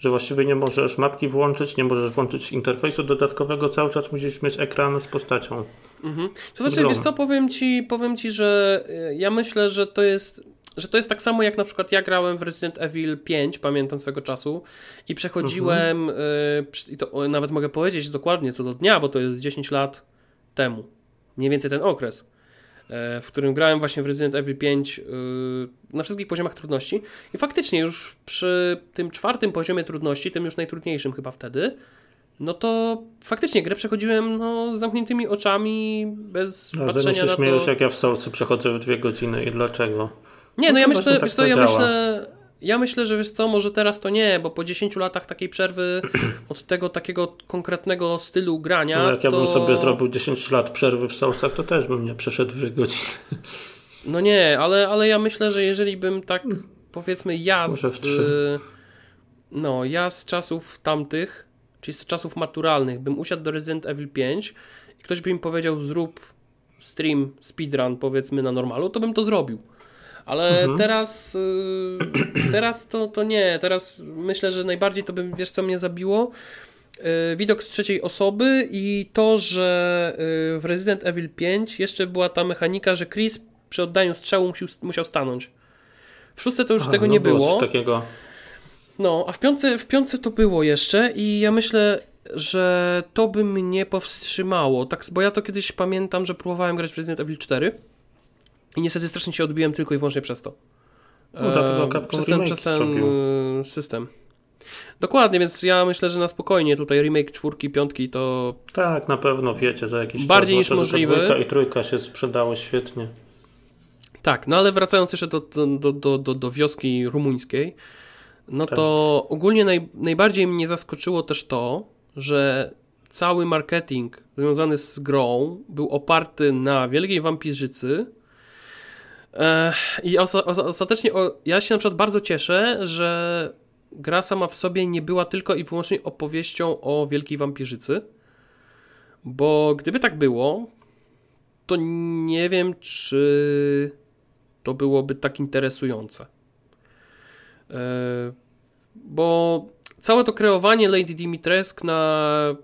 że właściwie nie możesz mapki włączyć, nie możesz włączyć interfejsu dodatkowego, cały czas musisz mieć ekran z postacią. Mhm. To znaczy, wiesz co, powiem ci, powiem ci, że y, ja myślę, że to jest że to jest tak samo jak na przykład ja grałem w Resident Evil 5, pamiętam swego czasu i przechodziłem, mhm. y, i to nawet mogę powiedzieć dokładnie co do dnia, bo to jest 10 lat temu, mniej więcej ten okres. E, w którym grałem właśnie w Resident Evil 5 y, na wszystkich poziomach trudności. I faktycznie już przy tym czwartym poziomie trudności, tym już najtrudniejszym chyba wtedy, no to faktycznie grę przechodziłem no, z zamkniętymi oczami, bez no, patrzenia na to. śmiejesz, jak ja w Soulce przechodzę w dwie godziny i dlaczego? Nie, no, no ja myślę, tak wiesz co, ja myślę, ja myślę, że wiesz co, może teraz to nie, bo po 10 latach takiej przerwy [clears throat] od tego takiego konkretnego stylu grania. No jak to... ja bym sobie zrobił 10 lat przerwy w Soulsach, to też bym nie przeszedł dwie godziny. No nie, ale, ale ja myślę, że jeżeli bym tak powiedzmy ja z, no, ja z czasów tamtych, czyli z czasów maturalnych, bym usiadł do Resident Evil 5 i ktoś by mi powiedział zrób stream, speedrun powiedzmy na normalu, to bym to zrobił. Ale mhm. teraz, y, teraz to, to nie. Teraz myślę, że najbardziej to by, wiesz co mnie zabiło? Y, widok z trzeciej osoby i to, że y, w Resident Evil 5 jeszcze była ta mechanika, że Chris przy oddaniu strzału musiał, musiał stanąć. W szóstce to już A, tego no nie było. takiego. No, a w piątce, w piątce to było jeszcze i ja myślę, że to by mnie powstrzymało. Tak, bo ja to kiedyś pamiętam, że próbowałem grać w Resident Evil 4 i niestety strasznie się odbiłem tylko i wyłącznie przez to. No, dlatego Capcom przez ten, przez ten. E, system. Dokładnie, więc ja myślę, że na spokojnie tutaj remake czwórki, piątki to... Tak, na pewno wiecie za jakiś Bardziej czas. niż możliwe. Dwójka i trójka się sprzedało świetnie. Tak, no ale wracając jeszcze do, do, do, do, do wioski rumuńskiej, no tak. to ogólnie naj, najbardziej mnie zaskoczyło też to, że cały marketing związany z grą był oparty na Wielkiej Wampirzycy, i ostatecznie ja się na przykład bardzo cieszę, że gra sama w sobie nie była tylko i wyłącznie opowieścią o wielkiej wampirzycy. Bo gdyby tak było, to nie wiem, czy to byłoby tak interesujące. Bo całe to kreowanie Lady Dimitrescu na,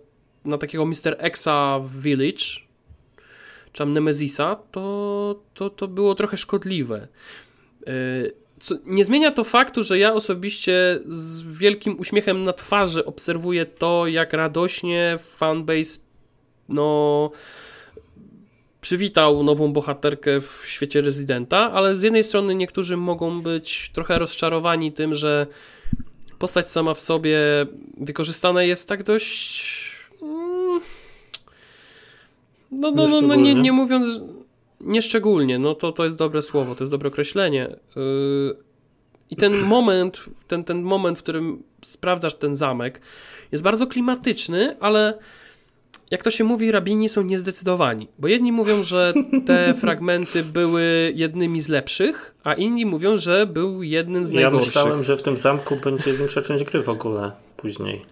na takiego Mr. Exa w Village, czy tam Nemezisa, to, to, to było trochę szkodliwe. E, co, nie zmienia to faktu, że ja osobiście z wielkim uśmiechem na twarzy obserwuję to, jak radośnie fanbase no, przywitał nową bohaterkę w świecie rezydenta, ale z jednej strony niektórzy mogą być trochę rozczarowani tym, że postać sama w sobie wykorzystana jest tak dość. No, no, no, no nie, nie mówiąc nieszczególnie, no to, to jest dobre słowo, to jest dobre określenie. Yy, I ten [clears throat] moment, ten, ten moment, w którym sprawdzasz ten zamek, jest bardzo klimatyczny, ale jak to się mówi, rabini są niezdecydowani. Bo jedni mówią, że te [laughs] fragmenty były jednymi z lepszych, a inni mówią, że był jednym z najgorszych. Ja myślałem, że w tym zamku będzie większa część gry w ogóle później.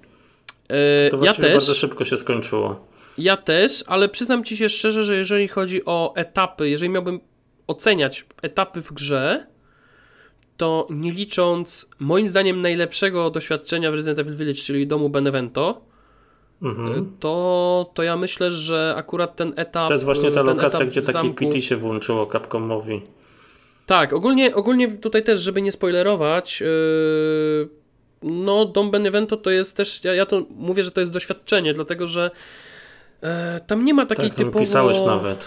Yy, to ja też. bardzo szybko się skończyło. Ja też, ale przyznam ci się szczerze, że jeżeli chodzi o etapy, jeżeli miałbym oceniać etapy w grze, to nie licząc moim zdaniem najlepszego doświadczenia w Resident Evil Village, czyli domu Benevento, mhm. to, to ja myślę, że akurat ten etap. To jest właśnie ta lokacja, gdzie taki zamku... PT się włączyło Capcomowi. Tak, ogólnie, ogólnie tutaj też, żeby nie spoilerować, yy, no Dom Benevento to jest też, ja, ja to mówię, że to jest doświadczenie, dlatego że tam nie ma takiej tak, typowo... pisałeś nawet.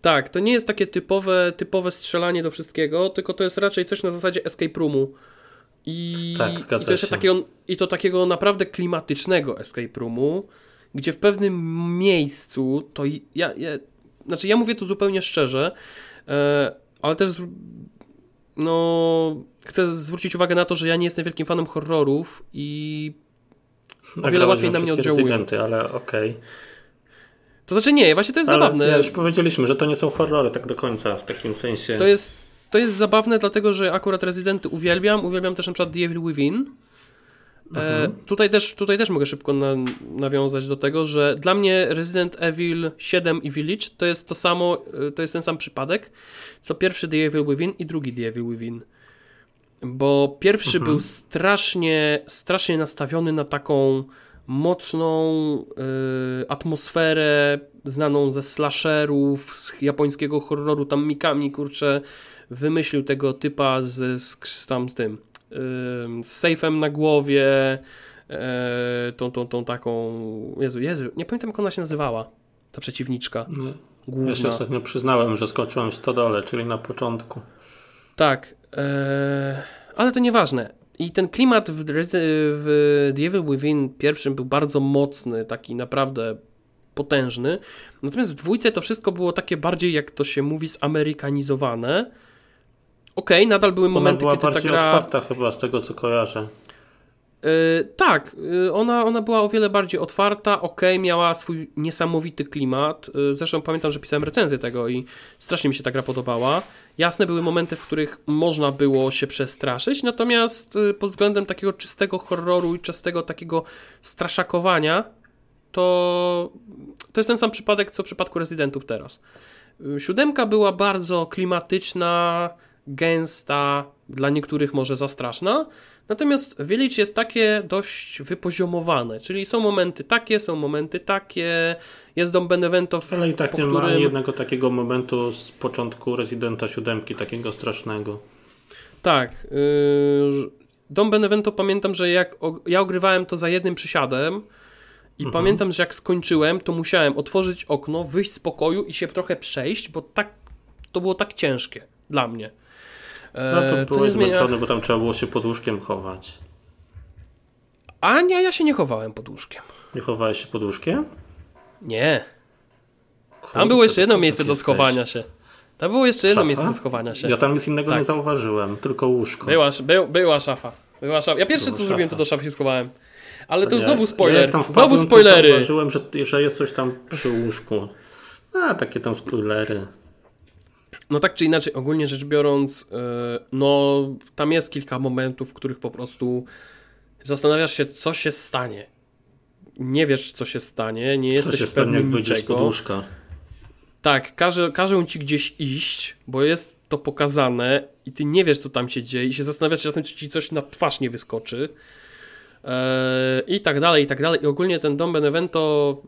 Tak, to nie jest takie typowe, typowe strzelanie do wszystkiego, tylko to jest raczej coś na zasadzie escape roomu. I, tak, i to, jeszcze takiego, I to takiego naprawdę klimatycznego escape roomu, gdzie w pewnym miejscu to ja, ja znaczy ja mówię tu zupełnie szczerze, e, ale też no chcę zwrócić uwagę na to, że ja nie jestem wielkim fanem horrorów i o wiele łatwiej na mnie oddziałują. ale okej. Okay. To znaczy nie, właśnie to jest Ale zabawne. już powiedzieliśmy, że to nie są horrory tak do końca w takim sensie. To jest, to jest zabawne, dlatego że akurat Rezydenty uwielbiam. Uwielbiam też na przykład The Evil Within. E, mhm. E, tutaj, też, tutaj też mogę szybko na, nawiązać do tego, że dla mnie Resident Evil 7 i Village to jest to samo, e, to jest ten sam przypadek, co pierwszy The Evil Within i drugi The Evil Within. Bo pierwszy mhm. był strasznie, strasznie nastawiony na taką mocną y, atmosferę znaną ze slasherów, z japońskiego horroru, tam Mikami, kurczę, wymyślił tego typa z, z, tam z tym, y, z sejfem na głowie, y, tą, tą, tą taką, Jezu, Jezu, nie pamiętam jak ona się nazywała, ta przeciwniczka. No, główna. Ja się ostatnio przyznałem, że skończyłem w stodole, czyli na początku. Tak, e, ale to nieważne. I ten klimat w, w The Evil Within pierwszym był bardzo mocny, taki naprawdę potężny. Natomiast w dwójce to wszystko było takie bardziej, jak to się mówi, zamerykanizowane. Okej, okay, nadal były momenty, była kiedy ta gra... otwarta chyba, z tego co kojarzę. Yy, tak, yy, ona, ona była o wiele bardziej otwarta, ok, miała swój niesamowity klimat. Yy, zresztą pamiętam, że pisałem recenzję tego i strasznie mi się ta gra podobała. Jasne, były momenty, w których można było się przestraszyć, natomiast pod względem takiego czystego horroru i czystego takiego straszakowania, to, to jest ten sam przypadek, co w przypadku rezydentów teraz. Siódemka była bardzo klimatyczna, gęsta, dla niektórych może za straszna, Natomiast Village jest takie dość wypoziomowane, czyli są momenty takie, są momenty takie, jest dom Benevento. Ale i tak nie którym... ma jednego takiego momentu z początku Residenta 7, takiego strasznego. Tak. Yy, Dom Benevento pamiętam, że jak ja ogrywałem to za jednym przysiadem i mhm. pamiętam, że jak skończyłem, to musiałem otworzyć okno, wyjść z pokoju i się trochę przejść, bo tak, to było tak ciężkie dla mnie. No to e, byłeś zmęczony, zmienia... bo tam trzeba było się pod łóżkiem chować. A nie, ja się nie chowałem pod łóżkiem. Nie chowałeś się pod łóżkiem? Nie. Tam było jeszcze jedno miejsce do schowania się. Tam było jeszcze jedno szafa? miejsce do schowania się. Ja tam nic innego tak. nie zauważyłem, tylko łóżko. Była, by, była szafa. Była szafa. Ja pierwsze co zrobiłem, to do szafy się schowałem. Ale to, znowu spoiler. Ja tam znowu spoilery. Zauważyłem, że, że jest coś tam przy łóżku. A, takie tam spoilery. No tak czy inaczej, ogólnie rzecz biorąc, yy, no tam jest kilka momentów, w których po prostu zastanawiasz się, co się stanie. Nie wiesz, co się stanie, nie jesteś Co się stanie, jak wyjdziesz pod łóżka. Tak, każe, każą ci gdzieś iść, bo jest to pokazane i ty nie wiesz, co tam się dzieje i się zastanawiasz czasem, czy ci coś na twarz nie wyskoczy. Eee, I tak dalej, i tak dalej. I ogólnie ten Dom Benevento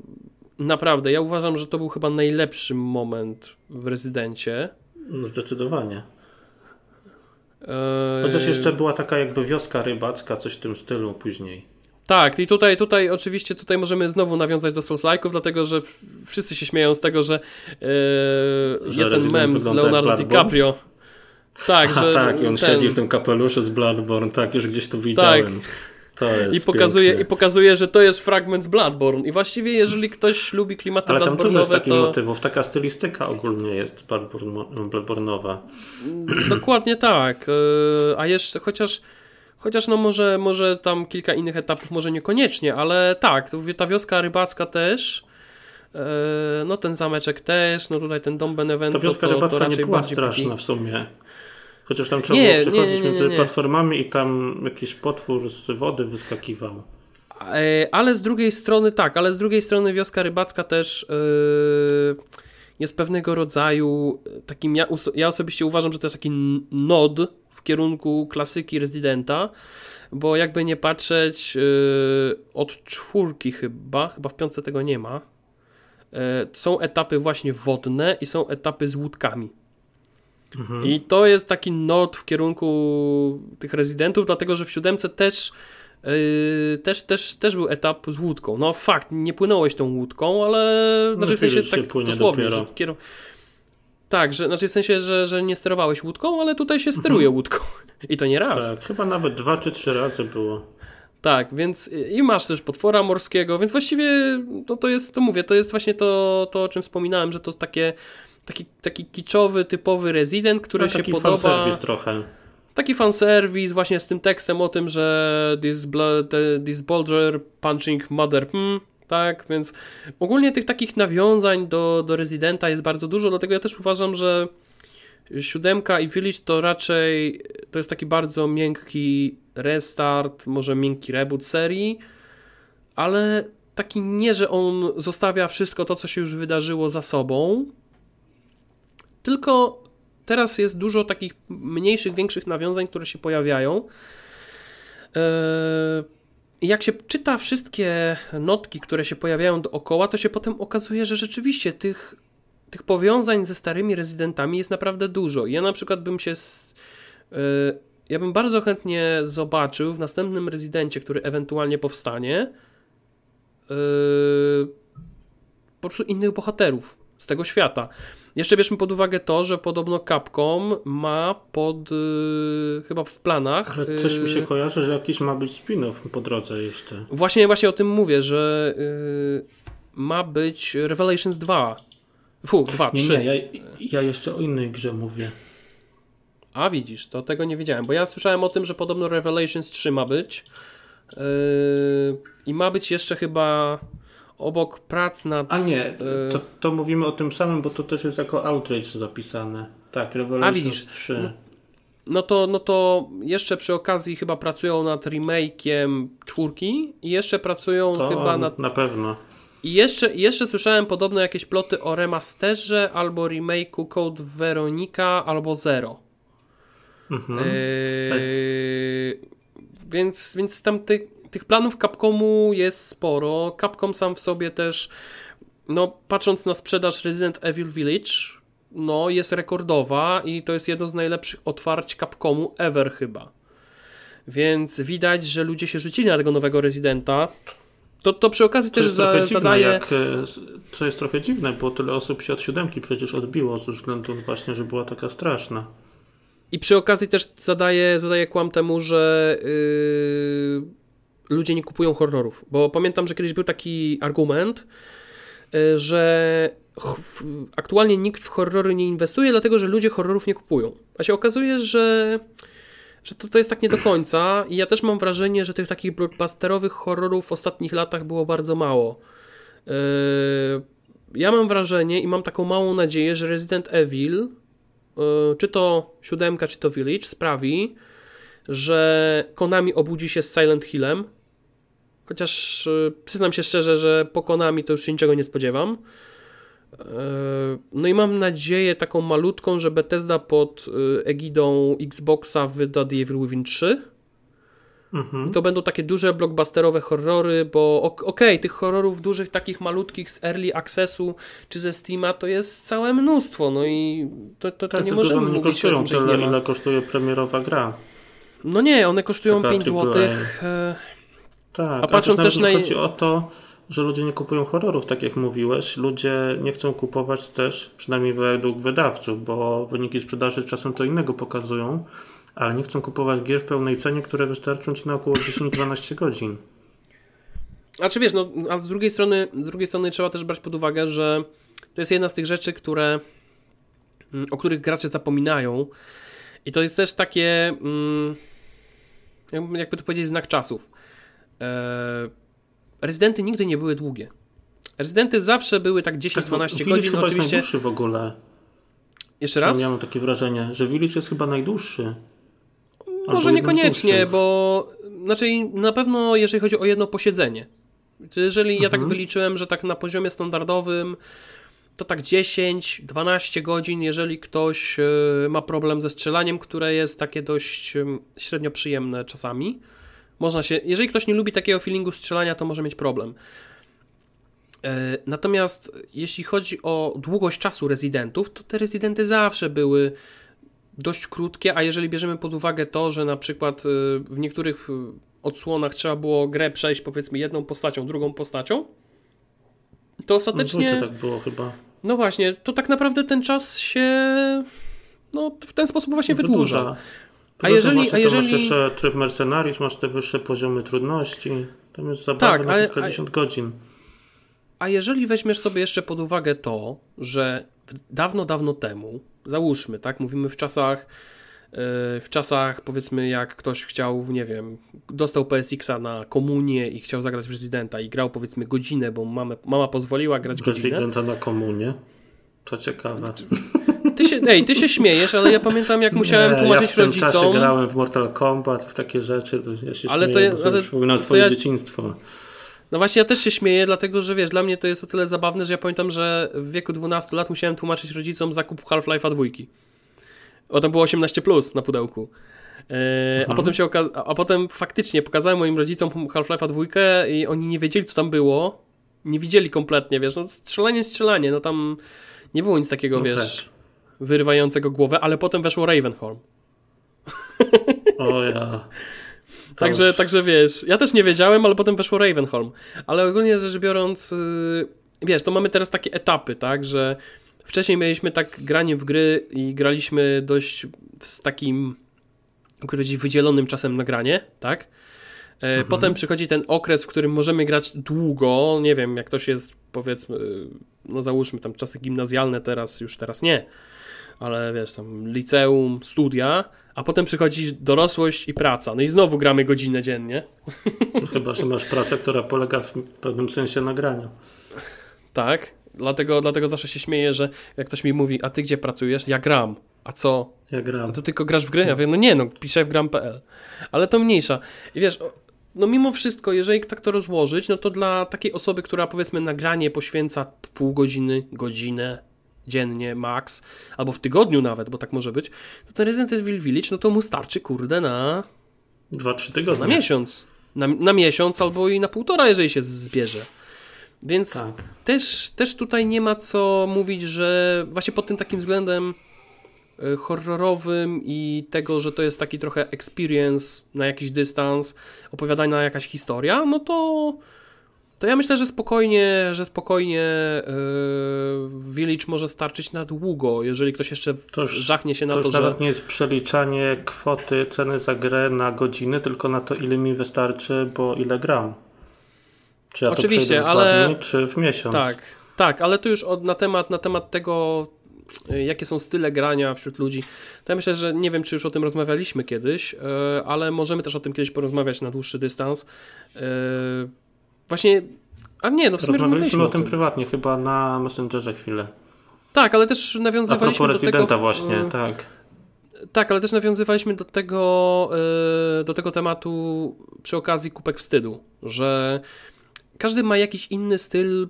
naprawdę, ja uważam, że to był chyba najlepszy moment w rezydencie. Zdecydowanie. Eee... Chociaż jeszcze była taka jakby wioska rybacka, coś w tym stylu później. Tak, i tutaj, tutaj oczywiście tutaj możemy znowu nawiązać do souls dlatego że wszyscy się śmieją z tego, że, yy, że jest ten mem z Leonardo DiCaprio. Tak, [laughs] Aha, że tak, i on ten... siedzi w tym kapeluszu z Bloodborne, tak, już gdzieś to widziałem. Tak. I pokazuje, I pokazuje, że to jest fragment z Bloodborne. I właściwie, jeżeli ktoś lubi klimaty Ale tam dużo jest takich to... motywów, taka stylistyka ogólnie jest Bloodborne'owa. Dokładnie tak. E, a jeszcze, chociaż Chociaż no może, może tam kilka innych etapów, może niekoniecznie, ale tak, ta wioska rybacka też, e, no ten zameczek też, no tutaj ten dom Benevento. Ta wioska to, rybacka to nie była straszna w sumie. Chociaż tam trzeba nie, było przechodzić nie, nie, między platformami i tam jakiś potwór z wody wyskakiwał. E, ale z drugiej strony tak, ale z drugiej strony wioska rybacka też yy, jest pewnego rodzaju takim, ja, ja osobiście uważam, że to jest taki nod w kierunku klasyki Residenta, bo jakby nie patrzeć yy, od czwórki chyba, chyba w piątce tego nie ma, yy, są etapy właśnie wodne i są etapy z łódkami. Mhm. I to jest taki not w kierunku tych rezydentów, dlatego że w siódemce też Yy, też, też, też był etap z łódką. No fakt, nie płynąłeś tą łódką, ale no, znaczy w sensie tak dosłownie, że. Tak, że, znaczy w sensie, że, że nie sterowałeś łódką, ale tutaj się steruje mhm. łódką. [laughs] I to nie raz. Tak, chyba nawet dwa czy trzy razy było. Tak, więc i masz też potwora morskiego, więc właściwie to, to jest, to mówię, to jest właśnie to, to o czym wspominałem, że to takie, taki, taki kiczowy, typowy rezydent, który no, się taki podoba. Taki trochę. Taki fanserwis właśnie z tym tekstem o tym, że this, blood, this boulder punching mother, hmm, tak, więc ogólnie tych takich nawiązań do, do Residenta jest bardzo dużo, dlatego ja też uważam, że siódemka i Village to raczej to jest taki bardzo miękki restart, może miękki reboot serii, ale taki nie, że on zostawia wszystko to, co się już wydarzyło za sobą, tylko teraz jest dużo takich mniejszych, większych nawiązań, które się pojawiają. Yy jak się czyta wszystkie notki, które się pojawiają dookoła, to się potem okazuje, że rzeczywiście tych, tych powiązań ze starymi rezydentami jest naprawdę dużo. Ja na przykład bym się. Yy, ja bym bardzo chętnie zobaczył w następnym rezydencie, który ewentualnie powstanie, yy, po prostu innych bohaterów z tego świata. Jeszcze bierzmy pod uwagę to, że podobno Capcom ma pod yy, chyba w planach. Ale coś mi się y, kojarzy, że jakiś ma być spin-off po drodze jeszcze. Właśnie, właśnie o tym mówię, że yy, ma być Revelations 2. Fu, 2, nie, 3. Nie, ja, ja jeszcze o innej grze mówię. A widzisz, to tego nie wiedziałem, bo ja słyszałem o tym, że podobno Revelations 3 ma być. Yy, I ma być jeszcze chyba obok prac nad... A nie, e, to, to mówimy o tym samym, bo to też jest jako outrage zapisane. Tak, Revolution A widzisz, 3. No, no, to, no to jeszcze przy okazji chyba pracują nad remake'iem czwórki i jeszcze pracują to chyba nad... na pewno. I jeszcze, jeszcze słyszałem podobno jakieś ploty o remasterze albo remake'u Code Veronica albo Zero. Mhm. Yy, więc, więc tam ty, tych planów Capcomu jest sporo. Capcom sam w sobie też, no patrząc na sprzedaż Resident Evil Village, no jest rekordowa i to jest jedno z najlepszych otwarć Capcomu ever chyba. Więc widać, że ludzie się rzucili na tego nowego rezydenta. To, to przy okazji też za, zadaje. Jak, e, to jest trochę dziwne, bo tyle osób się od siódemki przecież odbiło ze względu właśnie, że była taka straszna. I przy okazji też zadaje, zadaje kłam temu, że yy, ludzie nie kupują horrorów. Bo pamiętam, że kiedyś był taki argument, yy, że aktualnie nikt w horrory nie inwestuje, dlatego że ludzie horrorów nie kupują. A się okazuje, że, że to, to jest tak nie do końca. I ja też mam wrażenie, że tych takich blockbusterowych horrorów w ostatnich latach było bardzo mało. Yy, ja mam wrażenie i mam taką małą nadzieję, że Resident Evil E, czy to siódemka, czy to Village sprawi, że Konami obudzi się z Silent Hillem. Chociaż e, przyznam się szczerze, że po Konami to już się niczego nie spodziewam. E, no i mam nadzieję taką malutką, że Bethesda pod egidą Xboxa wyda The Evil Within 3 Mhm. To będą takie duże blockbusterowe horrory, bo okej, okay, tych horrorów dużych, takich malutkich z Early Accessu czy ze Steama to jest całe mnóstwo, no i to, to, to tak, nie możemy mówić kosztują o tym, tyle, ile kosztuje premierowa gra. No nie, one kosztują Taka 5 zł. Tak, a patrząc a też na... chodzi o to, że ludzie nie kupują horrorów, tak jak mówiłeś. Ludzie nie chcą kupować też, przynajmniej według wydawców, bo wyniki sprzedaży czasem to innego pokazują ale nie chcą kupować gier w pełnej cenie, które wystarczą ci na około 10-12 godzin. A czy wiesz, no, a z drugiej strony, z drugiej strony trzeba też brać pod uwagę, że to jest jedna z tych rzeczy, które, mm, o których gracze zapominają. I to jest też takie, mm, jakby to powiedzieć, znak czasów. E, rezydenty nigdy nie były długie. Rezydenty zawsze były tak 10-12 tak, godzin. Chyba oczywiście. najdłuższy w ogóle. Jeszcze raz? Ja miałem takie wrażenie, że Village jest chyba najdłuższy. Może niekoniecznie, bo znaczy na pewno jeżeli chodzi o jedno posiedzenie. Jeżeli mhm. ja tak mhm. wyliczyłem, że tak na poziomie standardowym to tak 10-12 godzin, jeżeli ktoś e, ma problem ze strzelaniem, które jest takie dość średnio przyjemne czasami. Można się, jeżeli ktoś nie lubi takiego feelingu strzelania, to może mieć problem. E, natomiast jeśli chodzi o długość czasu rezydentów, to te rezydenty zawsze były dość krótkie, a jeżeli bierzemy pod uwagę to, że na przykład y, w niektórych y, odsłonach trzeba było grę przejść powiedzmy jedną postacią, drugą postacią, to ostatecznie... No, tak było chyba. No właśnie, to tak naprawdę ten czas się no, w ten sposób właśnie wydłuża. wydłuża. A jeżeli, a jeżeli... masz jeszcze tryb mercenariusz, masz te wyższe poziomy trudności, tam jest zabawa tak, na kilkadziesiąt a... godzin. A jeżeli weźmiesz sobie jeszcze pod uwagę to, że dawno, dawno temu Załóżmy, tak? Mówimy w czasach, e, w czasach powiedzmy jak ktoś chciał, nie wiem, dostał PSX-a na komunię i chciał zagrać w Residenta i grał powiedzmy godzinę, bo mama, mama pozwoliła grać godzinę. Residenta na komunię? To ciekawe. Ty się, ej, ty się śmiejesz, ale ja pamiętam jak musiałem nie, tłumaczyć ja w tym rodzicom. Czasie grałem w Mortal Kombat, w takie rzeczy, to ja się ale śmieję, to, ja, ale, to, swoje ja, dzieciństwo. No właśnie ja też się śmieję, dlatego że wiesz, dla mnie to jest o tyle zabawne, że ja pamiętam, że w wieku 12 lat musiałem tłumaczyć rodzicom zakup Half-Life'a dwójki. O, tam było 18 plus na pudełku. E, a, potem się a potem faktycznie pokazałem moim rodzicom Half-Life'a dwójkę i oni nie wiedzieli, co tam było. Nie widzieli kompletnie, wiesz, no strzelanie, strzelanie, no tam nie było nic takiego, no wiesz, tak. wyrywającego głowę, ale potem weszło Ravenholm. O ja. Także, już... także wiesz, ja też nie wiedziałem, ale potem weszło Ravenholm. Ale ogólnie rzecz biorąc, yy, wiesz, to mamy teraz takie etapy, tak, że wcześniej mieliśmy tak granie w gry i graliśmy dość z takim wydzielonym czasem na granie, tak? E, mhm. Potem przychodzi ten okres, w którym możemy grać długo, nie wiem, jak ktoś jest powiedzmy, no załóżmy tam czasy gimnazjalne teraz, już teraz nie, ale wiesz, tam liceum, studia, a potem przychodzi dorosłość i praca. No i znowu gramy godzinę dziennie. [laughs] Chyba, że masz pracę, która polega w pewnym sensie na graniu. Tak, dlatego, dlatego zawsze się śmieję, że jak ktoś mi mówi, a ty gdzie pracujesz? Ja gram. A co? Ja gram. A to tylko grasz w gry? Ja mówię, no nie, no piszę w gram.pl. Ale to mniejsza. I wiesz, no mimo wszystko, jeżeli tak to rozłożyć, no to dla takiej osoby, która powiedzmy nagranie poświęca pół godziny, godzinę, dziennie max, albo w tygodniu nawet, bo tak może być, to ten Resident Evil Village, no to mu starczy, kurde, na... 2-3 tygodnie. Na miesiąc. Na, na miesiąc albo i na półtora, jeżeli się zbierze. Więc tak. też, też tutaj nie ma co mówić, że właśnie pod tym takim względem horrorowym i tego, że to jest taki trochę experience na jakiś dystans, opowiadana jakaś historia, no to to ja myślę, że spokojnie, że spokojnie yy, Village może starczyć na długo, jeżeli ktoś jeszcze to już, żachnie się na to, to że... nawet nie jest przeliczanie kwoty ceny za grę na godziny, tylko na to ile mi wystarczy, bo ile gram. Czy ja Oczywiście, to ale... Dni, czy w miesiąc. Tak, tak, ale tu już od, na, temat, na temat tego y, jakie są style grania wśród ludzi. To ja myślę, że nie wiem, czy już o tym rozmawialiśmy kiedyś, y, ale możemy też o tym kiedyś porozmawiać na dłuższy dystans. Y, Właśnie, a nie, no w sumie rozmawialiśmy o tym, prywatnie, chyba na Messengerze chwilę. Tak, ale też nawiązywaliśmy do tego... właśnie, tak. Tak, ale też nawiązywaliśmy do tego, do tego tematu przy okazji kubek wstydu, że każdy ma jakiś inny styl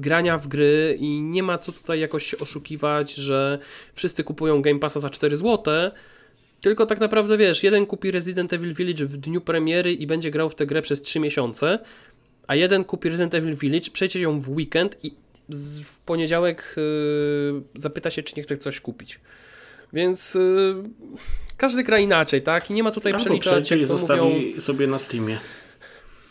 grania w gry i nie ma co tutaj jakoś oszukiwać, że wszyscy kupują Game Passa za 4 zł, tylko tak naprawdę wiesz, jeden kupi Resident Evil Village w dniu premiery i będzie grał w tę grę przez 3 miesiące, a jeden kupi Resident Evil Village, przejdzie ją w weekend i w poniedziałek yy, zapyta się, czy nie chce coś kupić. Więc yy, każdy gra inaczej, tak? I nie ma tutaj Albo przeliczać. i zostawi mówią... sobie na Steamie.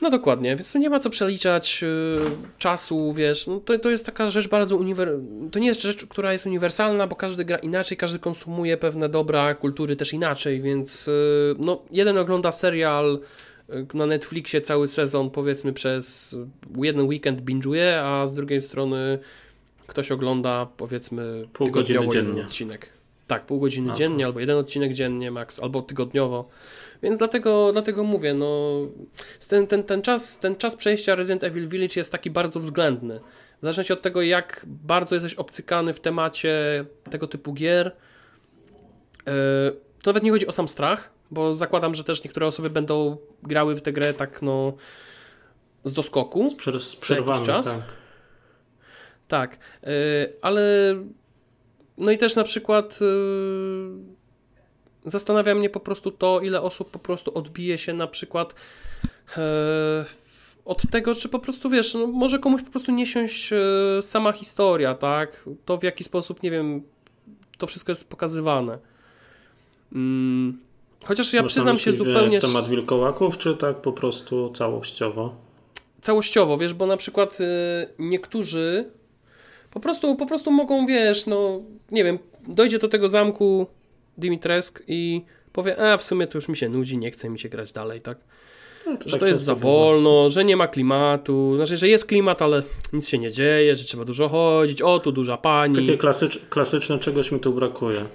No dokładnie, więc tu nie ma co przeliczać yy, czasu, wiesz, no to, to jest taka rzecz bardzo uniwersalna, to nie jest rzecz, która jest uniwersalna, bo każdy gra inaczej, każdy konsumuje pewne dobra kultury też inaczej, więc yy, no jeden ogląda serial na Netflixie cały sezon powiedzmy przez jeden weekend binge'uje, a z drugiej strony ktoś ogląda powiedzmy pół godziny dziennie odcinek. Tak, pół godziny dziennie, albo jeden odcinek dziennie max, albo tygodniowo. Więc dlatego, dlatego mówię, no ten, ten, ten, czas, ten czas przejścia Resident Evil Village jest taki bardzo względny. W zależności od tego, jak bardzo jesteś obcykany w temacie tego typu gier, yy, to nawet nie chodzi o sam strach, bo zakładam, że też niektóre osoby będą grały w tę grę tak no z doskoku. Z, przer z przerwami, czas. tak. Tak, yy, ale no i też na przykład yy, zastanawia mnie po prostu to, ile osób po prostu odbije się na przykład yy, od tego, czy po prostu wiesz, no może komuś po prostu nie siąść sama historia, tak? To w jaki sposób, nie wiem, to wszystko jest pokazywane. Mm, Chociaż ja przyznam się zupełnie. temat wilkołaków, czy tak po prostu całościowo? Całościowo, wiesz, bo na przykład niektórzy po prostu, po prostu mogą, wiesz, no nie wiem, dojdzie do tego zamku Dimitresk i powie, a w sumie to już mi się nudzi, nie chce mi się grać dalej, tak? No, to że tak to jest za wolno, że nie ma klimatu, znaczy, że jest klimat, ale nic się nie dzieje, że trzeba dużo chodzić, o tu duża pani. Takie klasycz, klasyczne czegoś mi tu brakuje.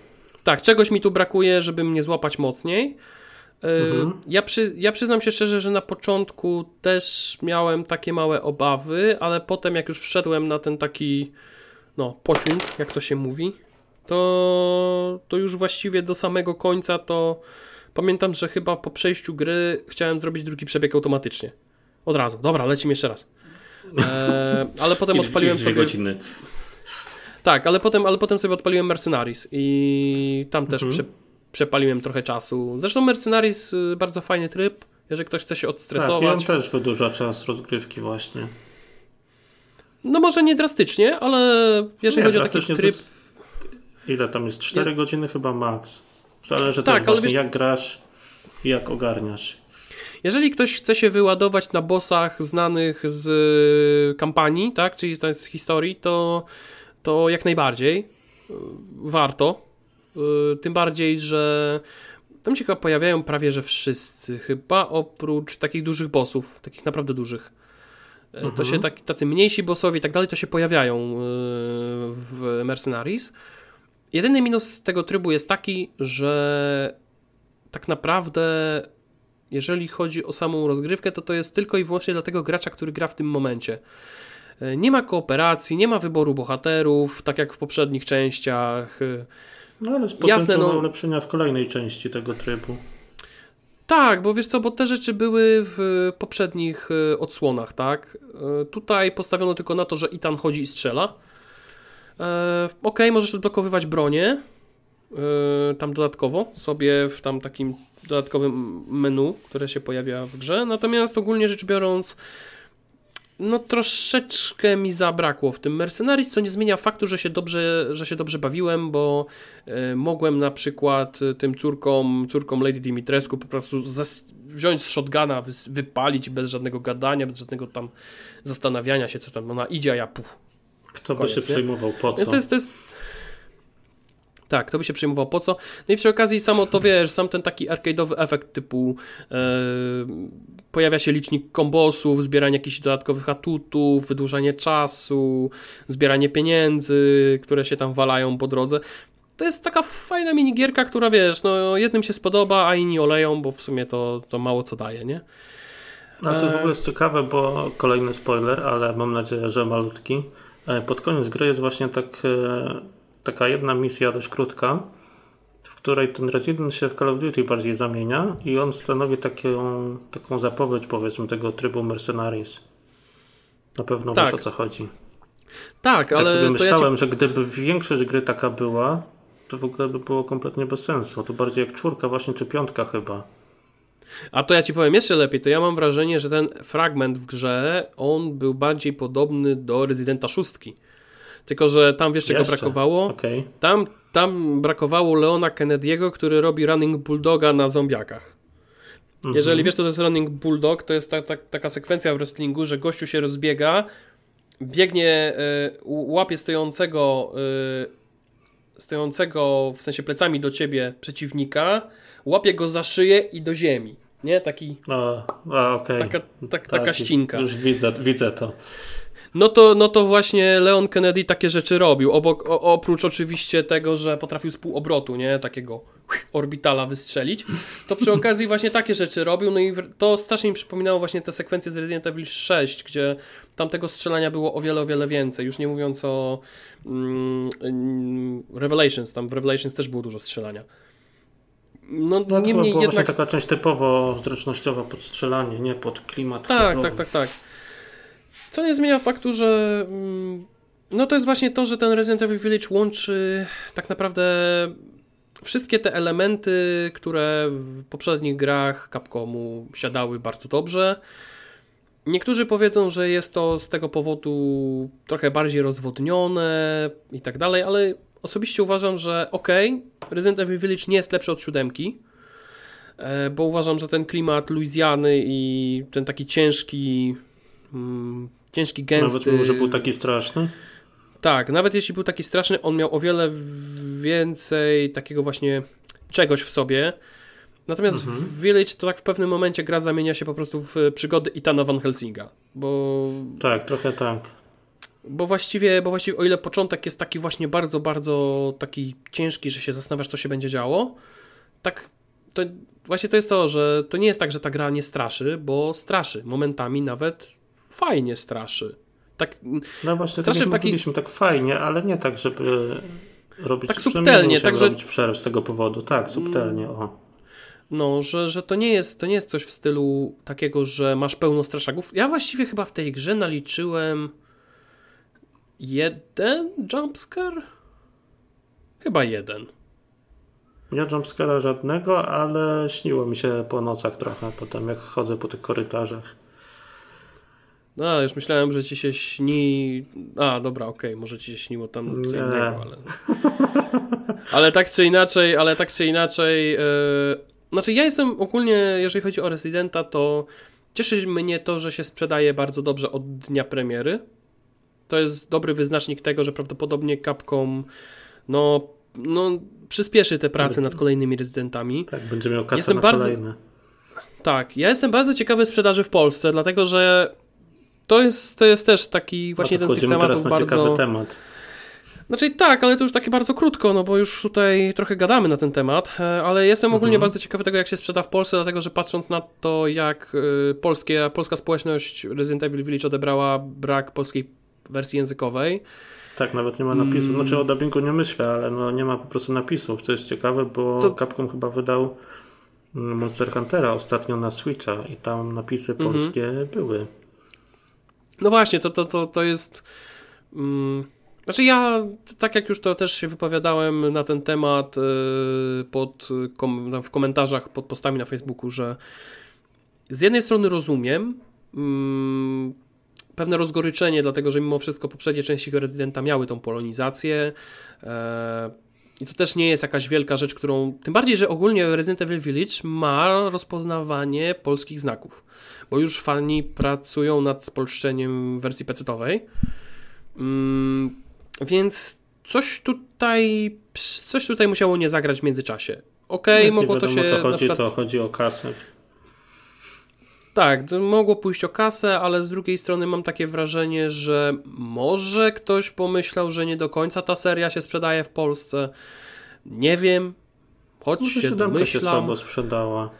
Tak, czegoś mi tu brakuje, żeby mnie złapać mocniej. Y, mhm. Ja, przy, ja przyznam się szczerze, że na początku też miałem takie małe obawy, ale potem jak już wszedłem na ten taki no, pociąg, jak to się mówi, to, to już właściwie do samego końca to pamiętam, że chyba po przejściu gry chciałem zrobić drugi przebieg automatycznie. Od razu. Dobra, lecimy jeszcze raz. E, ale potem odpaliłem sobie... godziny. Tak, ale potem, ale potem sobie odpaliłem Mercenaries i tam też mhm. prze, przepaliłem trochę czasu. Zresztą Mercenaries y, bardzo fajny tryb, jeżeli ktoś chce się odstresować. Tak, on też wydłuża czas rozgrywki właśnie. No może nie drastycznie, ale jeżeli nie, chodzi o taki tryb... Jest, ile tam jest? 4 godziny chyba max. Zależy tak, też właśnie wiesz... jak grasz i jak ogarniasz. Jeżeli ktoś chce się wyładować na bossach znanych z y, kampanii, tak, czyli z historii, to to jak najbardziej y, warto. Y, tym bardziej, że tam się chyba pojawiają prawie że wszyscy, chyba oprócz takich dużych bossów, takich naprawdę dużych. Mhm. To się tak, tacy mniejsi bossowie i tak dalej, to się pojawiają w Mercenaries. Jedyny minus tego trybu jest taki, że tak naprawdę jeżeli chodzi o samą rozgrywkę, to to jest tylko i wyłącznie dla tego gracza, który gra w tym momencie. E, nie ma kooperacji, nie ma wyboru bohaterów, tak jak w poprzednich częściach. E, no ale z Jasne, no, ulepszenia w kolejnej części tego trybu. Tak, bo wiesz co, bo te rzeczy były w poprzednich e, odsłonach, tak? Tutaj postawiono tylko na to, że Itan chodzi i strzela. Ok, możesz odblokowywać bronię tam dodatkowo sobie w tam takim dodatkowym menu, które się pojawia w grze. Natomiast ogólnie rzecz biorąc, no troszeczkę mi zabrakło w tym Mercenaries, co nie zmienia faktu, że się dobrze, że się dobrze bawiłem, bo y, mogłem na przykład tym córkom, córkom Lady Dimitrescu po prostu wziąć z shotguna, wy, wypalić bez żadnego gadania, bez żadnego tam zastanawiania się, co tam ona idzie, a ja puf. Kto by się przejmował, po co? To jest, to jest, tak, kto by się przejmował po co? No i przy okazji samo to wiesz, sam ten taki arcade'owy efekt typu e, pojawia się licznik kombosów, zbieranie jakichś dodatkowych atutów, wydłużanie czasu, zbieranie pieniędzy, które się tam walają po drodze. To jest taka fajna minigierka, która wiesz, no jednym się spodoba, a inni oleją, bo w sumie to, to mało co daje, nie? A to w ogóle jest ciekawe, bo kolejny spoiler, ale mam nadzieję, że malutki. E, pod koniec gry jest właśnie tak e, taka jedna misja dość krótka, w której ten Resident się w Call of Duty bardziej zamienia i on stanowi taką, taką zapowiedź powiedzmy tego trybu Mercenaries. Na pewno tak. wiesz o co chodzi. Tak, tak ale sobie myślałem, ja ci... że gdyby większość gry taka była, to w ogóle by było kompletnie bez sensu. To bardziej jak czwórka właśnie, czy piątka chyba. A to ja ci powiem jeszcze lepiej, to ja mam wrażenie, że ten fragment w grze, on był bardziej podobny do Residenta 6 tylko, że tam wiesz czego Jeszcze? brakowało? Okay. Tam, tam brakowało Leona Kennedy'ego, który robi running bulldoga na zombiakach. Mhm. Jeżeli wiesz, to jest running bulldog, to jest ta, ta, taka sekwencja w wrestlingu, że gościu się rozbiega, biegnie, y, łapie stojącego, y, stojącego w sensie plecami do ciebie przeciwnika, łapie go za szyję i do ziemi. Nie? Taki. A, a okay. Taka, tak, taka ścińka. Już widzę, widzę to no to, no to właśnie Leon Kennedy takie rzeczy robił. Obok, o, oprócz oczywiście tego, że potrafił z pół obrotu, nie? Takiego orbitala wystrzelić, to przy okazji właśnie takie rzeczy robił. No i to strasznie mi przypominało właśnie te sekwencje z Resident Evil 6, gdzie tamtego strzelania było o wiele, o wiele więcej. Już nie mówiąc o mm, mm Revelations, tam w Revelations też było dużo strzelania. No, no niemniej jednak... taka część typowo zręcznościowa pod strzelanie, nie pod klimat. Tak, tak, tak, tak. Co nie zmienia faktu, że mm, no to jest właśnie to, że ten Resident Evil Village łączy tak naprawdę wszystkie te elementy, które w poprzednich grach Capcomu siadały bardzo dobrze. Niektórzy powiedzą, że jest to z tego powodu trochę bardziej rozwodnione i tak dalej, ale osobiście uważam, że ok, Resident Evil Village nie jest lepszy od siódemki, e, bo uważam, że ten klimat Luizjany i ten taki ciężki mm, ciężki, gęsty. Nawet mimo, że był taki straszny? Tak, nawet jeśli był taki straszny, on miał o wiele więcej takiego właśnie czegoś w sobie. Natomiast mhm. Village to tak w pewnym momencie gra zamienia się po prostu w przygody Itana Van Helsinga, bo... Tak, trochę tak. Bo właściwie, bo właściwie o ile początek jest taki właśnie bardzo, bardzo taki ciężki, że się zastanawiasz, co się będzie działo, tak to właśnie to jest to, że to nie jest tak, że ta gra nie straszy, bo straszy. Momentami nawet fajnie straszy. Tak, no właśnie, straszy tak taki... tak fajnie, ale nie tak, żeby robić tak subtelnie, tak, że... robić przerw z tego powodu. Tak, subtelnie, o. No, że, że to, nie jest, to nie jest coś w stylu takiego, że masz pełno straszaków. Ja właściwie chyba w tej grze naliczyłem jeden jumpscare? Chyba jeden. Ja jumpscare'a żadnego, ale śniło mi się po nocach trochę potem, jak chodzę po tych korytarzach. No, już myślałem, że ci się śni. A, dobra, okej, okay, może ci się śniło tam co innego, ale. [laughs] ale tak czy inaczej, ale tak czy inaczej. Yy... Znaczy, ja jestem ogólnie, jeżeli chodzi o Residenta, to cieszy mnie to, że się sprzedaje bardzo dobrze od dnia premiery. To jest dobry wyznacznik tego, że prawdopodobnie Capcom no, no przyspieszy te prace nad kolejnymi rezydentami. Tak, będzie miał kasę jestem na bardzo... kolejne. Tak, ja jestem bardzo ciekawy sprzedaży w Polsce, dlatego że to jest, to jest też taki właśnie jeden z tych tematów bardzo... temat. Znaczy tak, ale to już takie bardzo krótko, no bo już tutaj trochę gadamy na ten temat, e, ale jestem ogólnie mhm. bardzo ciekawy tego, jak się sprzeda w Polsce, dlatego że patrząc na to, jak e, polskie, polska społeczność Resident Evil Village odebrała brak polskiej wersji językowej. Tak, nawet nie ma napisu. Mm. Znaczy o dubbingu nie myślę, ale no nie ma po prostu napisów, co jest ciekawe, bo to... Capcom chyba wydał mm, Monster Huntera ostatnio na Switcha i tam napisy mhm. polskie -hmm. były. No właśnie, to, to, to, to jest. Mm, znaczy, ja, tak jak już to też się wypowiadałem na ten temat yy, pod, kom, w komentarzach pod postami na Facebooku, że z jednej strony rozumiem. Yy, pewne rozgoryczenie, dlatego że mimo wszystko poprzednie części Residenta miały tą polonizację. E, I to też nie jest jakaś wielka rzecz, którą. Tym bardziej, że ogólnie Resident Evil Village ma rozpoznawanie polskich znaków, bo już fani pracują nad spolszczeniem wersji pecetowej. Mm, więc coś tutaj, coś tutaj musiało nie zagrać w międzyczasie. Okej, okay, mogło wiadomo, to się. To chodzi, przykład... to chodzi o kasę. Tak, mogło pójść o kasę, ale z drugiej strony mam takie wrażenie, że może ktoś pomyślał, że nie do końca ta seria się sprzedaje w Polsce. Nie wiem, choć może się domyślam. się słabo sprzedała.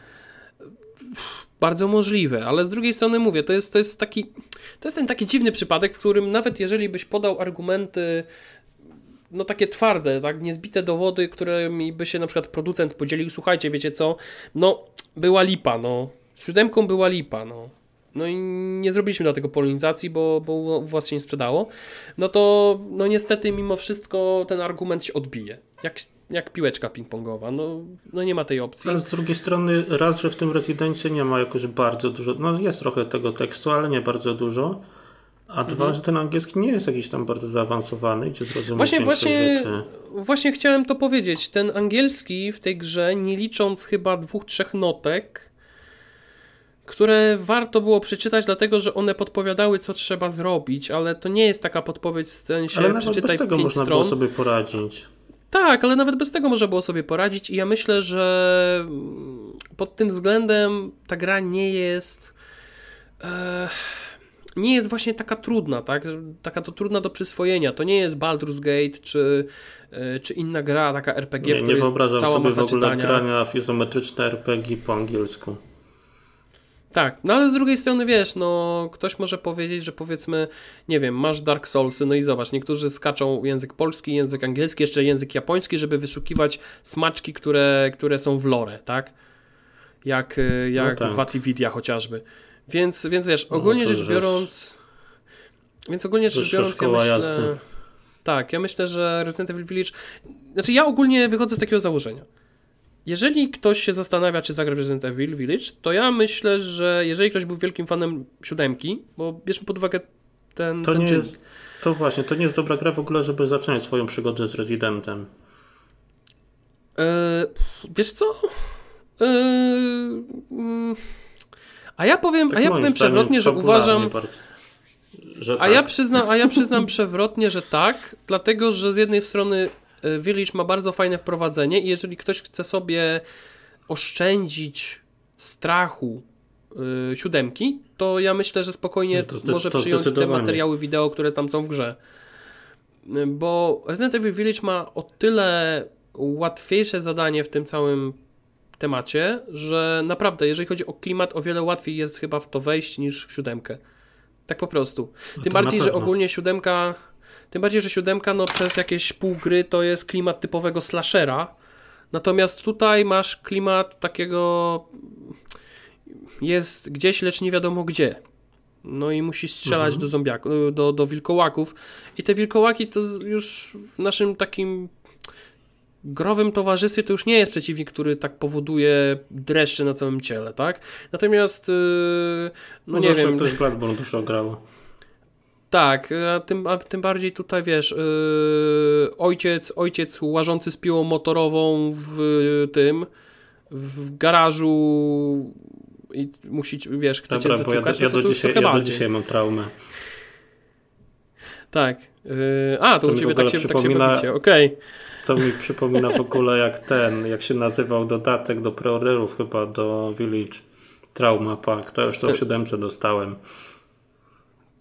Bardzo możliwe, ale z drugiej strony mówię, to jest, to jest taki to jest ten taki dziwny przypadek, w którym nawet jeżeli byś podał argumenty no takie twarde, tak, niezbite dowody, którymi by się na przykład producent podzielił, słuchajcie, wiecie co, no była lipa, no siódemką była lipa, no. No i nie zrobiliśmy do tego polonizacji, bo, bo u was się nie sprzedało. No to no niestety mimo wszystko ten argument się odbije. Jak, jak piłeczka ping-pongowa. No, no nie ma tej opcji. Ale z drugiej strony raz, że w tym rezydencie nie ma jakoś bardzo dużo, no jest trochę tego tekstu, ale nie bardzo dużo. A dwa, mhm. że ten angielski nie jest jakiś tam bardzo zaawansowany, gdzie zrozumieć właśnie, właśnie, rzeczy. Właśnie chciałem to powiedzieć. Ten angielski w tej grze, nie licząc chyba dwóch, trzech notek, które warto było przeczytać, dlatego że one podpowiadały, co trzeba zrobić, ale to nie jest taka podpowiedź w sensie ale nawet przeczytaj bez tego można stron. było sobie poradzić. Tak, ale nawet bez tego można było sobie poradzić i ja myślę, że pod tym względem ta gra nie jest e, nie jest właśnie taka trudna, tak? Taka to trudna do przyswojenia. To nie jest Baldur's Gate czy, e, czy inna gra, taka RPG, nie, w nie wyobrażam cała sobie w ogóle czytania. grania w izometryczne RPG po angielsku. Tak, no ale z drugiej strony wiesz, no ktoś może powiedzieć, że powiedzmy, nie wiem, masz Dark Soulsy, no i zobacz, niektórzy skaczą język polski, język angielski, jeszcze język japoński, żeby wyszukiwać smaczki, które, które są w lore, tak? Jak, y, jak no tak. Vatividia chociażby. Więc, więc wiesz, no, ogólnie no, rzecz biorąc... Więc ogólnie rzecz biorąc, ja myślę... Jazdy. Tak, ja myślę, że Resident Evil Village... Znaczy ja ogólnie wychodzę z takiego założenia jeżeli ktoś się zastanawia, czy zagra Resident Evil Village, to ja myślę, że jeżeli ktoś był wielkim fanem siódemki, bo bierzmy pod uwagę ten, to ten nie czyn. Jest, to właśnie, to nie jest dobra gra w ogóle, żeby zacząć swoją przygodę z Residentem. Eee, wiesz co? Eee, a ja powiem, tak a ja powiem przewrotnie, że uważam. Że tak. a, ja przyznam, a ja przyznam przewrotnie, że tak, dlatego że z jednej strony Village ma bardzo fajne wprowadzenie i jeżeli ktoś chce sobie oszczędzić strachu yy, siódemki, to ja myślę, że spokojnie no to, może to przyjąć te materiały wideo, które tam są w grze. Y, bo Resident Evil Village ma o tyle łatwiejsze zadanie w tym całym temacie, że naprawdę, jeżeli chodzi o klimat, o wiele łatwiej jest chyba w to wejść niż w siódemkę. Tak po prostu. No Tym bardziej, że ogólnie siódemka tym bardziej, że siódemka no, przez jakieś pół gry to jest klimat typowego slashera. Natomiast tutaj masz klimat takiego jest gdzieś, lecz nie wiadomo gdzie. No i musisz strzelać mhm. do zombiaków, do, do wilkołaków. I te wilkołaki to już w naszym takim growym towarzystwie to już nie jest przeciwnik, który tak powoduje dreszcze na całym ciele, tak? Natomiast yy, no, no nie wiem. ktoś Bloodborne dużo grało. Tak, a tym, a tym bardziej tutaj wiesz, yy, ojciec, ojciec łażący z piłą motorową w tym, w garażu i musi, wiesz, chcecie Dobra, bo ja, do, ja, no do dzisiaj, ja do dzisiaj mam traumę. Tak. Yy, a, to, to u Ciebie tak się, przypomina, tak się okej. Okay. Co mi przypomina w ogóle jak ten, jak się nazywał dodatek do preorderów chyba do Village Trauma Pack. To już to w siódemce dostałem.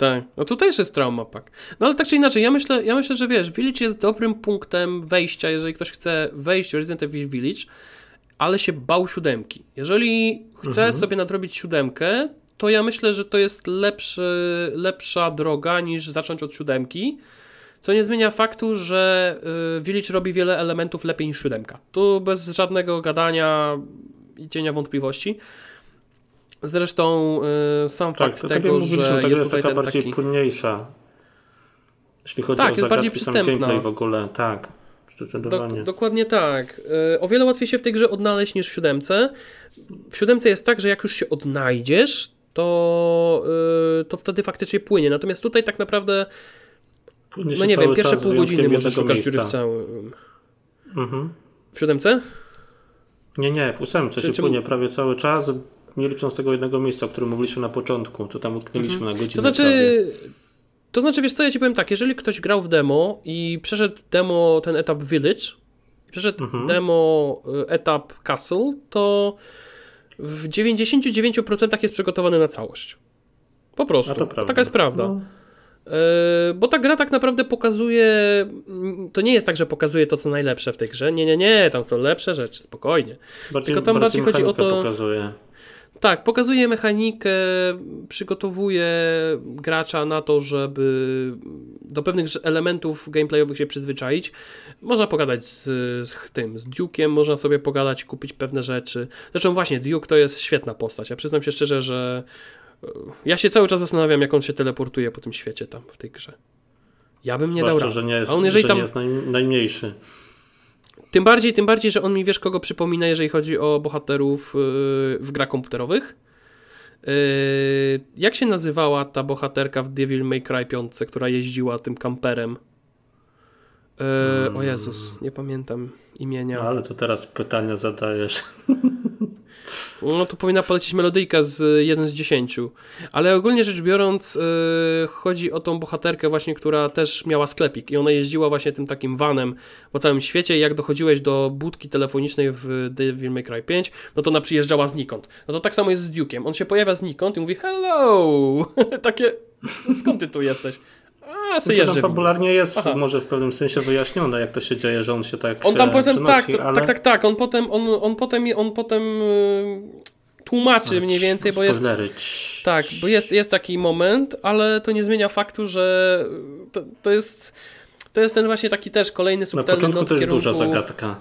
Tak, no tutaj też jest trauma pack. No ale tak czy inaczej, ja myślę, ja myślę, że wiesz, Village jest dobrym punktem wejścia, jeżeli ktoś chce wejść w Resident Evil Village, ale się bał siódemki. Jeżeli chce mhm. sobie nadrobić siódemkę, to ja myślę, że to jest lepszy, lepsza droga niż zacząć od siódemki, co nie zmienia faktu, że y, Village robi wiele elementów lepiej niż siódemka. Tu bez żadnego gadania i cienia wątpliwości. Zresztą y, sam tak, fakt tego, tak że jest, jest taka bardziej taki... płynniejsza. Jeśli chodzi tak, o jest bardziej przystępna. gameplay w ogóle, tak. Zdecydowanie. Do, dokładnie tak. Y, o wiele łatwiej się w tej grze odnaleźć niż w siódemce. W siódemce jest tak, że jak już się odnajdziesz, to, yy, to wtedy faktycznie płynie. Natomiast tutaj tak naprawdę płynie no nie wiem, pierwsze pół godziny może szukasz dziury w całym. Mhm. W siódemce? Nie, nie, w ósemce czy, się czy... płynie prawie cały czas, nie licząc tego jednego miejsca, o którym mówiliśmy na początku, co tam utknęliśmy mhm. na godzinę. To znaczy, prawie. to znaczy, wiesz co, ja ci powiem tak, jeżeli ktoś grał w demo i przeszedł demo ten etap Village, przeszedł mhm. demo y, etap Castle, to w 99% jest przygotowany na całość. Po prostu. Taka jest prawda. No. E, bo ta gra tak naprawdę pokazuje. To nie jest tak, że pokazuje to, co najlepsze w tej grze. Nie, nie, nie, tam są lepsze rzeczy, spokojnie. Bardziej, Tylko tam bardziej, bardziej chodzi o to. Pokazuje. Tak, pokazuje mechanikę, przygotowuje gracza na to, żeby do pewnych elementów gameplayowych się przyzwyczaić. Można pogadać z, z tym, z Duke'iem, można sobie pogadać, kupić pewne rzeczy. Zresztą właśnie Duke to jest świetna postać. Ja przyznam się szczerze, że e, ja się cały czas zastanawiam, jak on się teleportuje po tym świecie tam w tej grze. Ja bym nie Zwłaszcza, dał rady. że nie jest, A on, jeżeli tam... nie jest naj, najmniejszy. Tym bardziej, tym bardziej, że on mi wiesz kogo przypomina, jeżeli chodzi o bohaterów yy, w grach komputerowych. Yy, jak się nazywała ta bohaterka w Devil May Cry 5, która jeździła tym kamperem? Yy, o Jezus, nie pamiętam imienia. No, ale to teraz pytania zadajesz. [laughs] No to powinna polecieć melodyjka z 1 z 10. Ale ogólnie rzecz biorąc, yy, chodzi o tą bohaterkę właśnie, która też miała sklepik i ona jeździła właśnie tym takim vanem po całym świecie i jak dochodziłeś do budki telefonicznej w Devil May Cry 5, no to ona przyjeżdżała znikąd. No to tak samo jest z Duke'iem. On się pojawia znikąd i mówi hello! [laughs] Takie, skąd ty tu jesteś? A, co tam fabularnie jest Aha. może w pewnym sensie wyjaśnione, jak to się dzieje, że on się tak On tam e, potem, tak, ale... tak, tak, tak, on potem, on, on potem, on potem yy, tłumaczy mniej więcej, bo jest... Tak, bo jest, jest taki moment, ale to nie zmienia faktu, że to, to jest... To jest ten właśnie taki też kolejny subtelny Na początku to jest kierunku... duża zagadka.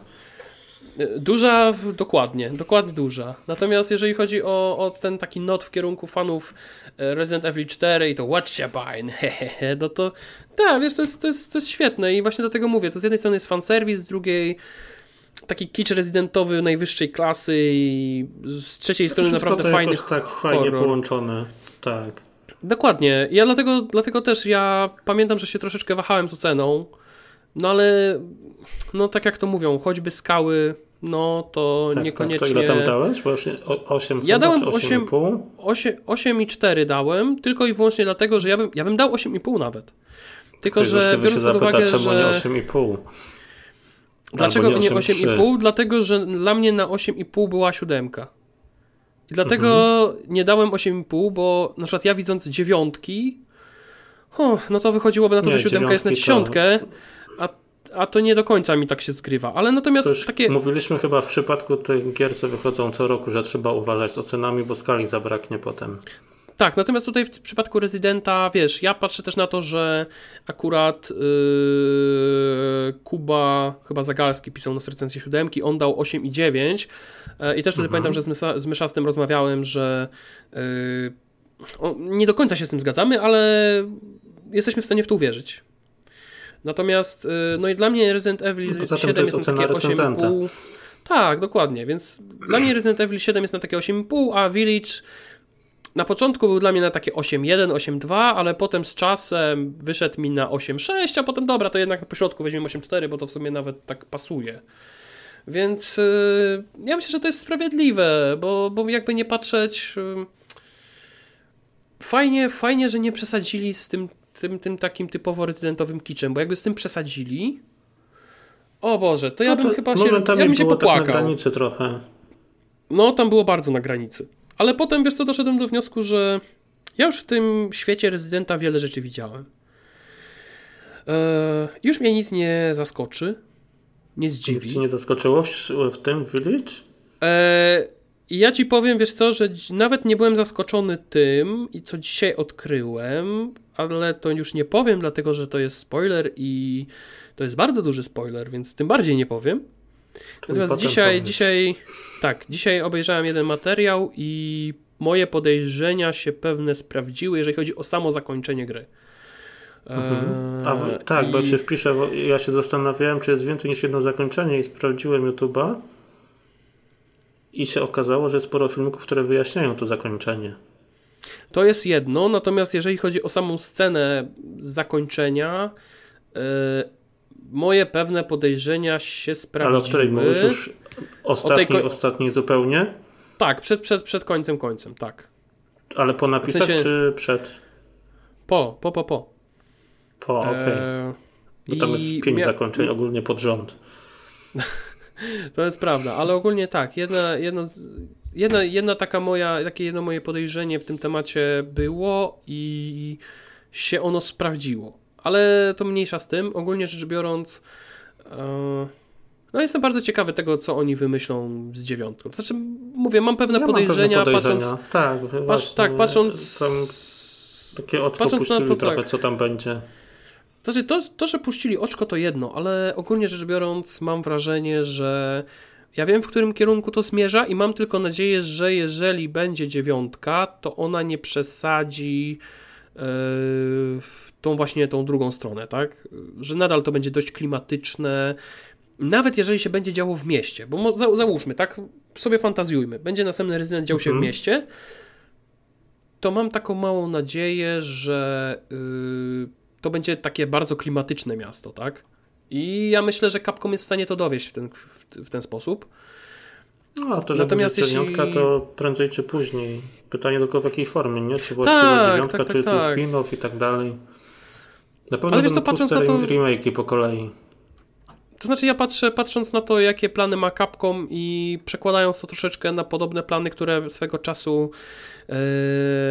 Duża, dokładnie, dokładnie duża. Natomiast jeżeli chodzi o, o ten taki not w kierunku fanów e, Resident Evil 4 i to Watch Bine, [laughs] hehehe, no to tak, wiesz, to jest, to, jest, to jest świetne i właśnie dlatego mówię, to z jednej strony jest fanserwis, z drugiej taki kicz rezydentowy najwyższej klasy i z trzeciej strony naprawdę to fajny tak fajnie horror. połączone, tak. Dokładnie. Ja dlatego, dlatego też ja pamiętam, że się troszeczkę wahałem z oceną, no ale no tak jak to mówią, choćby skały no to tak, niekoniecznie. Tak, to ile tam dałeś? Bo 8 Ja dałem 8,5 8, 8 i 4 dałem, tylko i wyłącznie dlatego, że ja bym, ja bym dał 8,5 nawet. Tylko, że biorąc pod uwagę, czemu że... nie 8,5? Dlaczego nie 8,5? Dlatego, że dla mnie na 8,5 była siódemka. I dlatego mhm. nie dałem 8,5, bo na przykład ja widząc dziewiątki, oh, no to wychodziłoby na to, nie, że siódemka jest na dziesiątkę, to a to nie do końca mi tak się zgrywa, ale natomiast takie... Mówiliśmy chyba w przypadku tych gier, co wychodzą co roku, że trzeba uważać z ocenami, bo skali zabraknie potem. Tak, natomiast tutaj w przypadku Rezydenta, wiesz, ja patrzę też na to, że akurat yy, Kuba, chyba Zagalski pisał na recenzję siódemki, on dał 8 i 9 yy, i też wtedy mhm. pamiętam, że z, Mysza, z Myszastym rozmawiałem, że yy, o, nie do końca się z tym zgadzamy, ale jesteśmy w stanie w to uwierzyć. Natomiast, y, no i dla mnie Resident Evil no 7 jest, jest na takie 8,5. Tak, dokładnie, więc dla mnie Resident Evil 7 jest na takie 8,5, a Village na początku był dla mnie na takie 8.1, 8.2, ale potem z czasem wyszedł mi na 8.6, a potem dobra, to jednak na pośrodku weźmiemy 8.4, bo to w sumie nawet tak pasuje. Więc yy, ja myślę, że to jest sprawiedliwe, bo, bo jakby nie patrzeć. Yy, fajnie, fajnie, że nie przesadzili z tym tym, tym takim typowo rezydentowym kiczem, bo jakby z tym przesadzili, o Boże, to ja no bym chyba się, ja bym się popłakał. Tak na granicy trochę. No, tam było bardzo na granicy. Ale potem, wiesz co, doszedłem do wniosku, że ja już w tym świecie rezydenta wiele rzeczy widziałem. Eee, już mnie nic nie zaskoczy, nie zdziwi. Nic ci nie zaskoczyło w, w tym Village? Eee, ja ci powiem, wiesz co, że nawet nie byłem zaskoczony tym, i co dzisiaj odkryłem, ale to już nie powiem, dlatego że to jest spoiler i to jest bardzo duży spoiler, więc tym bardziej nie powiem. Natomiast dzisiaj, dzisiaj, tak, dzisiaj obejrzałem jeden materiał i moje podejrzenia się pewne sprawdziły, jeżeli chodzi o samo zakończenie gry. Mhm. A, eee, tak, i... bo się wpiszę, ja się zastanawiałem, czy jest więcej niż jedno zakończenie i sprawdziłem YouTube'a i się okazało, że jest sporo filmików, które wyjaśniają to zakończenie. To jest jedno, natomiast jeżeli chodzi o samą scenę zakończenia, yy, moje pewne podejrzenia się sprawdziły. Ale o której mówisz już ostatniej, ostatniej zupełnie? Tak, przed, przed, przed końcem końcem, tak. Ale po napisach w sensie... czy przed? Po, po, po, po. Po, okej. Okay. Bo tam jest pięć zakończeń ogólnie pod rząd. [laughs] to jest prawda, ale ogólnie tak. Jedna, jedna, jedna, jedna taka moja, takie jedno moje podejrzenie w tym temacie było i się ono sprawdziło. Ale to mniejsza z tym. Ogólnie rzecz biorąc, e, no jestem bardzo ciekawy tego, co oni wymyślą z dziewiątką. Znaczy, mówię, mam pewne ja podejrzenia, mam pewne podejrzenia, patrząc. Tak, patrz, tak patrząc. Tam takie oczko patrząc na to, trochę, tak. co tam będzie. Znaczy, to, to, że puścili oczko, to jedno, ale ogólnie rzecz biorąc, mam wrażenie, że ja wiem, w którym kierunku to zmierza i mam tylko nadzieję, że jeżeli będzie dziewiątka, to ona nie przesadzi yy, w tą właśnie tą drugą stronę, tak? Że nadal to będzie dość klimatyczne, nawet jeżeli się będzie działo w mieście, bo za, załóżmy, tak, sobie fantazjujmy, będzie następny rezydent dział się w mhm. mieście, to mam taką małą nadzieję, że yy, to będzie takie bardzo klimatyczne miasto, tak? I ja myślę, że Capcom jest w stanie to dowieść w ten, w, ten sposób. No, a to, że Natomiast będzie jeśli... to prędzej czy później. Pytanie tylko w jakiej formie, nie? Czy właściwie tak, dziewiątka, tak, tak, czy, tak. czy spin-off i tak dalej. Na pewno Ale wiesz, to patrząc na to... remake'i po kolei. To znaczy ja patrzę, patrząc na to, jakie plany ma Capcom i przekładając to troszeczkę na podobne plany, które swego czasu yy,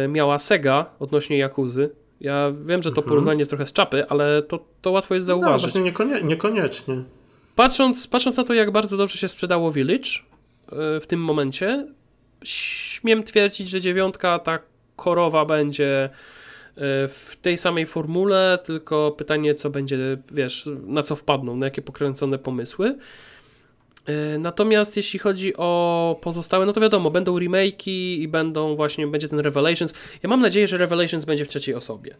miała Sega odnośnie Jakuzy. Ja wiem, że to mhm. porównanie jest trochę z czapy, ale to, to łatwo jest no, zauważyć. No, właśnie niekonie, niekoniecznie. Patrząc, patrząc na to, jak bardzo dobrze się sprzedało Village yy, w tym momencie, śmiem twierdzić, że dziewiątka ta korowa będzie E, w tej samej formule, tylko pytanie, co będzie, wiesz, na co wpadną, na jakie pokręcone pomysły. E, natomiast jeśli chodzi o pozostałe, no to wiadomo, będą remake'i i będą właśnie, będzie ten Revelations. Ja mam nadzieję, że Revelations będzie w trzeciej osobie.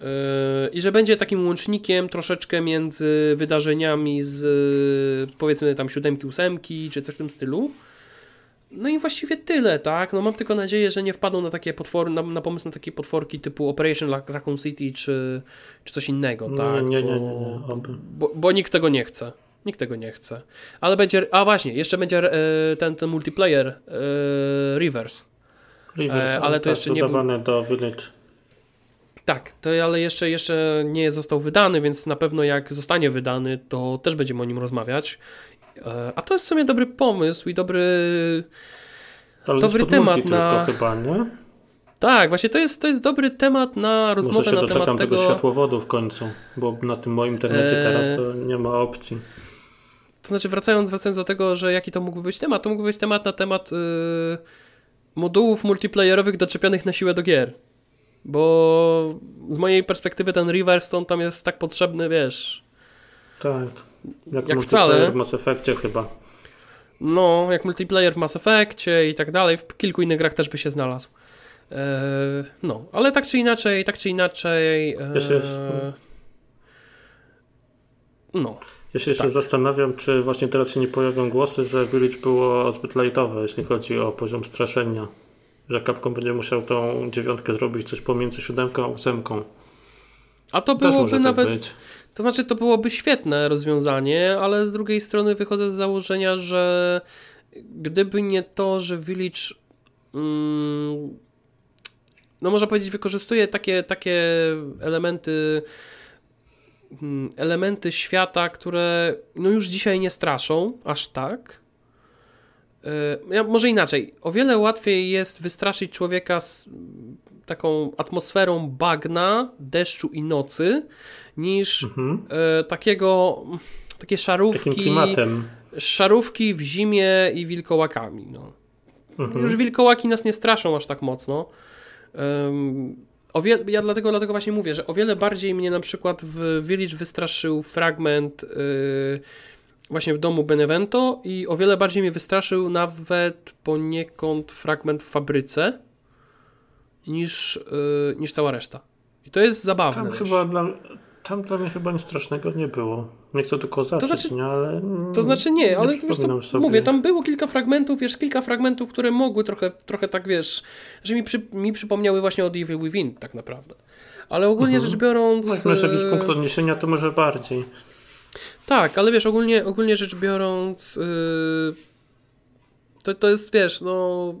E, I że będzie takim łącznikiem troszeczkę między wydarzeniami z powiedzmy tam siódemki, ósemki, czy coś w tym stylu no i właściwie tyle, tak? No mam tylko nadzieję, że nie wpadną na takie potwory, na, na pomysł na takie potworki typu Operation Raccoon City czy, czy coś innego, no, tak? Nie, nie, nie, nie. Bo, bo, nikt tego nie chce. Nikt tego nie chce. Ale będzie, a właśnie, jeszcze będzie e, ten, ten multiplayer e, Reverse. Reverse, e, ale to tak, jeszcze nie był... do Village. Tak, to ale jeszcze, jeszcze nie został wydany, więc na pewno jak zostanie wydany, to też będziemy o nim rozmawiać. A to jest w sumie dobry pomysł i dobry, Ale dobry temat na. chyba, nie? Tak, właśnie to jest, to jest dobry temat na rozmowę Może się na temat tego... tego światłowodu w końcu, bo na tym moim internecie eee... teraz to nie ma opcji. To znaczy wracając, wracając do tego, że jaki to mógłby być temat, to mógłby być temat na temat yy, modułów multiplayerowych doczepionych na siłę do gier. Bo z mojej perspektywy ten Riverstone tam jest tak potrzebny, wiesz, tak. Jak, jak wcale. w Mass Effectie chyba. No, jak multiplayer w Mass Effectie i tak dalej. W kilku innych grach też by się znalazł. Eee, no, ale tak czy inaczej, tak czy inaczej. Eee, jeszcze jest... No. Ja się jeszcze tak. zastanawiam, czy właśnie teraz się nie pojawią głosy, że Village było zbyt lightowe, jeśli chodzi o poziom straszenia. Że Capcom będzie musiał tą dziewiątkę zrobić coś pomiędzy siódemką a ósemką. A to byłoby tak nawet. To znaczy, to byłoby świetne rozwiązanie, ale z drugiej strony wychodzę z założenia, że gdyby nie to, że Village. Mm, no, można powiedzieć, wykorzystuje takie, takie elementy elementy świata, które no już dzisiaj nie straszą aż tak. E, ja, może inaczej. O wiele łatwiej jest wystraszyć człowieka z taką atmosferą bagna, deszczu i nocy, niż mhm. e, takiego, takie szarówki. Szarówki w zimie i wilkołakami. No. Mhm. Już wilkołaki nas nie straszą aż tak mocno. Um, o wiele, ja dlatego, dlatego właśnie mówię, że o wiele bardziej mnie na przykład w Village wystraszył fragment yy, właśnie w domu Benevento i o wiele bardziej mnie wystraszył nawet poniekąd fragment w fabryce niż, yy, niż cała reszta. I to jest zabawne. Tam chyba dla, tam dla mnie chyba nic strasznego nie było. Nie chcę tylko zacząć, to znaczy, nie, ale... To znaczy nie, ale wiesz co, mówię, tam było kilka fragmentów, wiesz, kilka fragmentów, które mogły trochę, trochę tak, wiesz, że mi, przy, mi przypomniały właśnie od Evil Within tak naprawdę. Ale ogólnie mhm. rzecz biorąc... No, jak masz jakiś punkt odniesienia, to może bardziej. Tak, ale wiesz, ogólnie, ogólnie rzecz biorąc yy, to, to jest, wiesz, no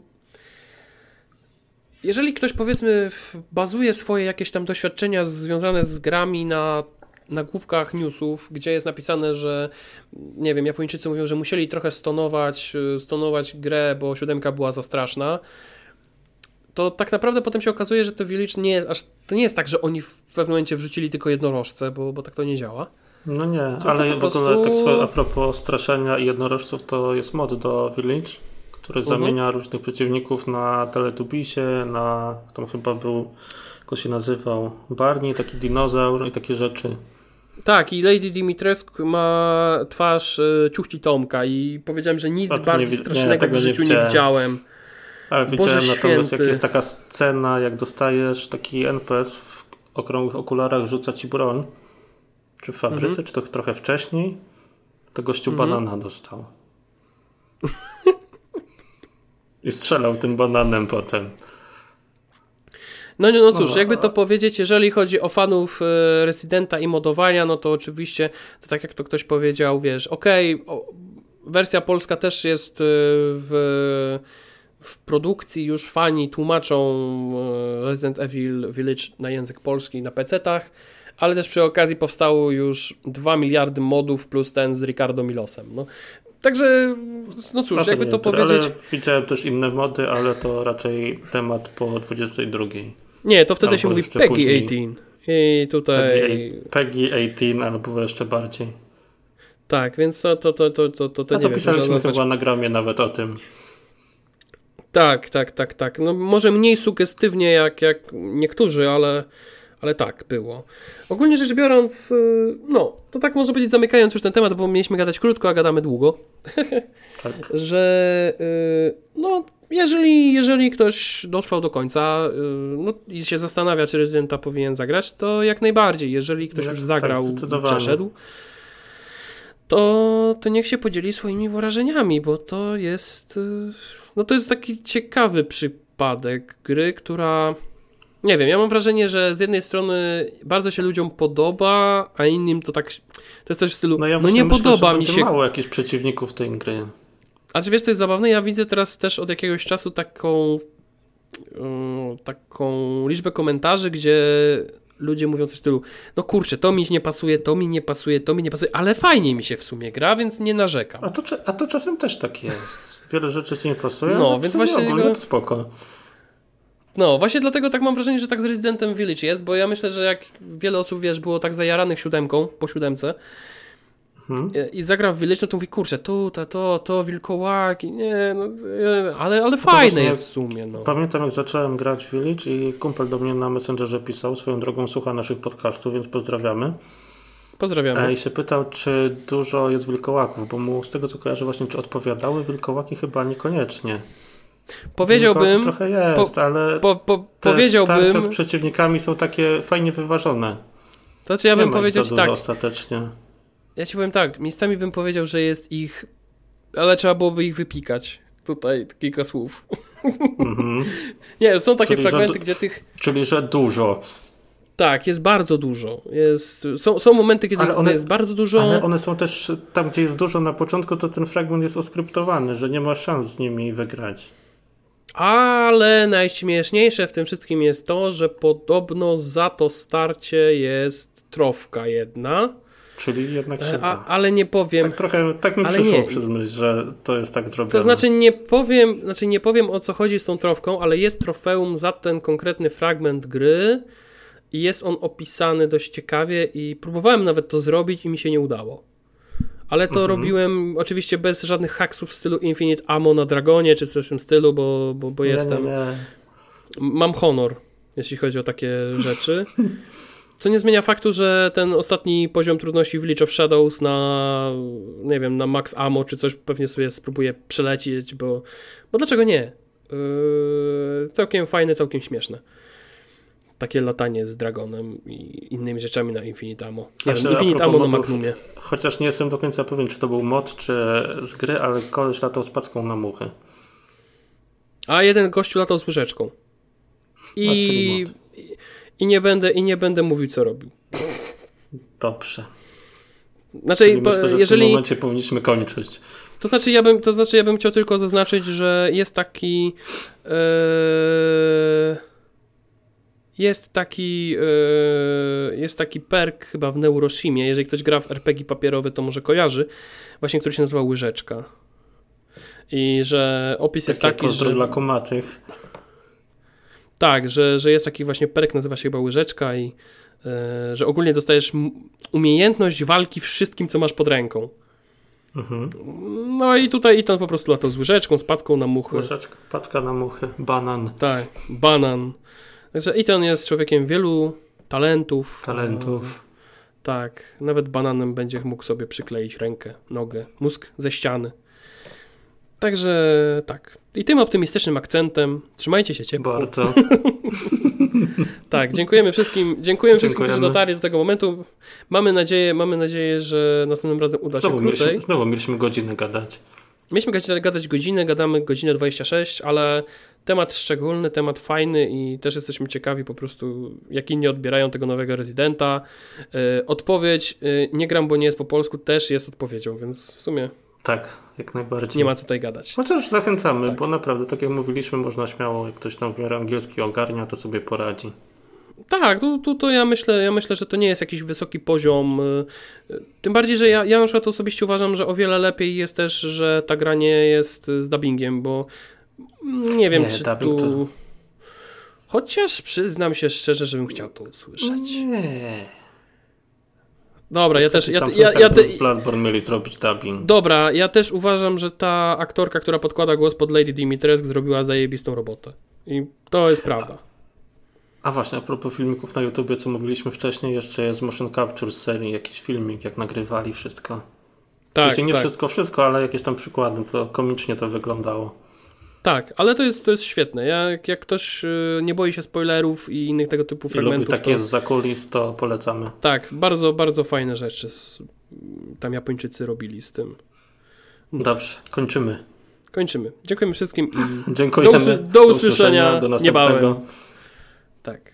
jeżeli ktoś powiedzmy bazuje swoje jakieś tam doświadczenia związane z grami na nagłówkach newsów, gdzie jest napisane, że nie wiem, Japończycy mówią, że musieli trochę stonować, y, stonować grę, bo siódemka była za straszna, to tak naprawdę potem się okazuje, że to Village nie jest aż, to nie jest tak, że oni w pewnym momencie wrzucili tylko jednorożce, bo, bo tak to nie działa. No nie, to ale to w ogóle tak swoje, a propos straszenia i jednorożców, to jest mod do Village, który mhm. zamienia różnych przeciwników na Teletubisie, na, tam chyba był, jak się nazywał, Barney, taki dinozaur i takie rzeczy. Tak, i Lady Dimitrescu ma twarz y, ciuchci Tomka i powiedziałem, że nic bardziej nie, strasznego nie, w życiu nie, nie widziałem. Ale widziałem Boże natomiast, święty. jak jest taka scena, jak dostajesz taki NPS w okrągłych okularach, rzuca ci broń, czy w fabryce, mhm. czy to trochę wcześniej, to gościu mhm. banana dostał. I strzelał tym bananem potem. No, no, no cóż, no, jakby to powiedzieć, jeżeli chodzi o fanów e, Residenta i modowania, no to oczywiście, to tak jak to ktoś powiedział, wiesz, okej, okay, wersja polska też jest e, w, w produkcji, już fani tłumaczą e, Resident Evil Village na język polski na PC-tach, ale też przy okazji powstało już 2 miliardy modów plus ten z Ricardo Milosem. No, Także, no cóż, no to jakby to powiedzieć. widziałem też inne mody, ale to raczej temat po 22. Nie, to wtedy albo się mówi Peggy później. 18. I tutaj. Peggy, 18 albo jeszcze bardziej. Tak, więc to, to, to, to, to, to, to A to nie pisaliśmy wiem, chyba na gramie nawet o tym. Tak, tak, tak, tak. No może mniej sugestywnie jak, jak niektórzy, ale, ale tak, było. Ogólnie rzecz biorąc, y, no, to tak może powiedzieć zamykając już ten temat, bo mieliśmy gadać krótko, a gadamy długo. [laughs] Tak. że y, no, jeżeli, jeżeli ktoś dotrwał do końca y, no, i się zastanawia, czy rezydenta powinien zagrać, to jak najbardziej. Jeżeli ktoś już zagrał tak, przeszedł, to, to niech się podzieli swoimi wrażeniami, bo to jest no to jest taki ciekawy przypadek gry, która nie wiem, ja mam wrażenie, że z jednej strony bardzo się ludziom podoba, a innym to tak. To jest coś w stylu. No, ja no nie myślę, podoba mi się. mało jakichś przeciwników tej gry. A czy wiesz, co jest zabawne? Ja widzę teraz też od jakiegoś czasu taką. Yy, taką liczbę komentarzy, gdzie ludzie mówią coś w stylu, no kurczę, to mi nie pasuje, to mi nie pasuje, to mi nie pasuje, ale fajnie mi się w sumie gra, więc nie narzekam. A to, a to czasem też tak jest. Wiele rzeczy ci nie pasuje, no, więc właśnie ogólnie to spoko. No, właśnie dlatego tak mam wrażenie, że tak z Residentem Village jest, bo ja myślę, że jak wiele osób, wiesz, było tak zajaranych siódemką, po siódemce hmm. i zagra w Village, no to mówi, kurczę, tu, to, to, to, wilkołaki, nie, no, ale, ale no fajne jest w sumie, no. Pamiętam, jak zacząłem grać w Village i kumpel do mnie na Messengerze pisał, swoją drogą słucha naszych podcastów, więc pozdrawiamy. Pozdrawiamy. I się pytał, czy dużo jest wilkołaków, bo mu z tego co kojarzę właśnie, czy odpowiadały wilkołaki, chyba niekoniecznie. Powiedziałbym. Trochę jest, po, ale. Po, po, powiedziałbym. z przeciwnikami są takie fajnie wyważone. To znaczy, ja bym powiedział tak. ostatecznie. Ja ci powiem tak, miejscami bym powiedział, że jest ich. Ale trzeba byłoby ich wypikać. Tutaj kilka słów. Mm-hmm. [laughs] Nie, są takie czyli, fragmenty, gdzie tych. Czyli, że dużo. Tak, jest bardzo dużo. Jest, są, są momenty, kiedy one, jest bardzo dużo. Ale one są też tam, gdzie jest dużo na początku, to ten fragment jest oskryptowany, że nie ma szans z nimi wygrać. Ale najśmieszniejsze w tym wszystkim jest to, że podobno za to starcie jest trofka jedna. Czyli jednak się A, Ale nie powiem. Tak trochę, tak mi przyszło nie. przez myśl, że to jest tak zrobione. To znaczy nie powiem, znaczy nie powiem o co chodzi z tą trofką, ale jest trofeum za ten konkretny fragment gry i jest on opisany dość ciekawie i próbowałem nawet to zrobić i mi się nie udało ale to mhm. robiłem oczywiście bez żadnych haksów w stylu Infinite Ammo na Dragonie, czy coś w tym stylu, bo, bo, bo nie, jestem... Nie, nie. Mam honor, jeśli chodzi o takie rzeczy. Co nie zmienia faktu, że ten ostatni poziom trudności w Leech of Shadows na, nie wiem, na max ammo czy coś pewnie sobie spróbuję przelecieć, bo, bo dlaczego nie? Yy, całkiem fajne, całkiem śmieszne. Takie latanie z Dragonem i innymi rzeczami na Infinitamo. Nie wiem, Infinitamo na Magnumie. Chociaż nie jestem do końca pewien, czy to był mod, czy z gry, ale koleś latał z packą na muchy. A jeden gościu latał z łyżeczką. I, i, nie będę, I nie będę mówił, co robił. Dobrze. Znaczy, myślę, że jeżeli... w tym momencie powinniśmy kończyć. To znaczy, ja bym, to znaczy, ja bym chciał tylko zaznaczyć, że jest taki. Yy, jest taki. Yy, jest taki perk chyba w Neurosimie. Jeżeli ktoś gra w RPG papierowy, to może kojarzy. Właśnie, który się nazywa Łyżeczka. I że opis jest taki, że. dla komatych. Tak, że, że jest taki właśnie perk, nazywa się chyba Łyżeczka i yy, że ogólnie dostajesz umiejętność walki wszystkim, co masz pod ręką. Mhm. No i tutaj i tam po prostu latał z łyżeczką, z packą na muchy. Łyżeczka, packa na muchy, banan. Tak, banan. Także Ethan jest człowiekiem wielu talentów. Talentów. tak, nawet bananem będzie mógł sobie przykleić rękę, nogę, mózg ze ściany. Także tak. I tym optymistycznym akcentem trzymajcie się ciepło. Bardzo. [laughs] tak, dziękujemy wszystkim, dziękujemy, wszystkim, którzy dotarli do tego momentu. Mamy nadzieję, mamy nadzieję, że następnym razem uda znowu się krócej. Mieliśmy, znowu mieliśmy godzinę gadać. Mieliśmy gadać godzinę, gadamy godzinę 26, ale temat szczególny, temat fajny i też jesteśmy ciekawi po prostu, jak inni odbierają tego nowego rezydenta. Yy, odpowiedź, yy, nie gram, bo nie jest po polsku, też jest odpowiedzią, więc w sumie tak, jak najbardziej. Nie ma co tutaj gadać. Chociaż zachęcamy, tak. bo naprawdę, tak jak mówiliśmy, można śmiało, jak ktoś tam w miarę angielski ogarnia, to sobie poradzi. Tak, to, to, to, ja, myślę, ja myślę, że to nie jest jakiś wysoki poziom. Y, tym bardziej, że ja, ja na przykład osobiście uważam, że o wiele lepiej jest też, że ta gra nie jest z dubbingiem, bo nie wiem, nie, czy tu... To... Chociaż przyznam się szczerze, żebym chciał to usłyszeć. Nie. Dobra, ja też. Ja, ja, ja. Bloodborne mieli zrobić dubbing. Dobra, ja też uważam, że ta aktorka, która podkłada głos pod Lady Dimitrescu, zrobiła zajebistą robotę. I to jest prawda. A właśnie, a propos filmików na YouTubie, co mówiliśmy wcześniej, jeszcze jest motion capture z serii, jakiś filmik, jak nagrywali wszystko. Tak. nie tak. wszystko, wszystko, ale jakieś tam przykłady, to komicznie to wyglądało. Tak, ale to jest, to jest świetne. Jak, jak ktoś y, nie boi się spoilerów i innych tego typu fragmentów. I lubi takie to... z zakulis, to polecamy. Tak, bardzo, bardzo fajne rzeczy tam Japończycy robili z tym. Dobrze, kończymy. Kończymy. Dziękujemy wszystkim i [laughs] Dziękujemy. Do, usłyszenia, do usłyszenia do następnego. Niebawem. Tak.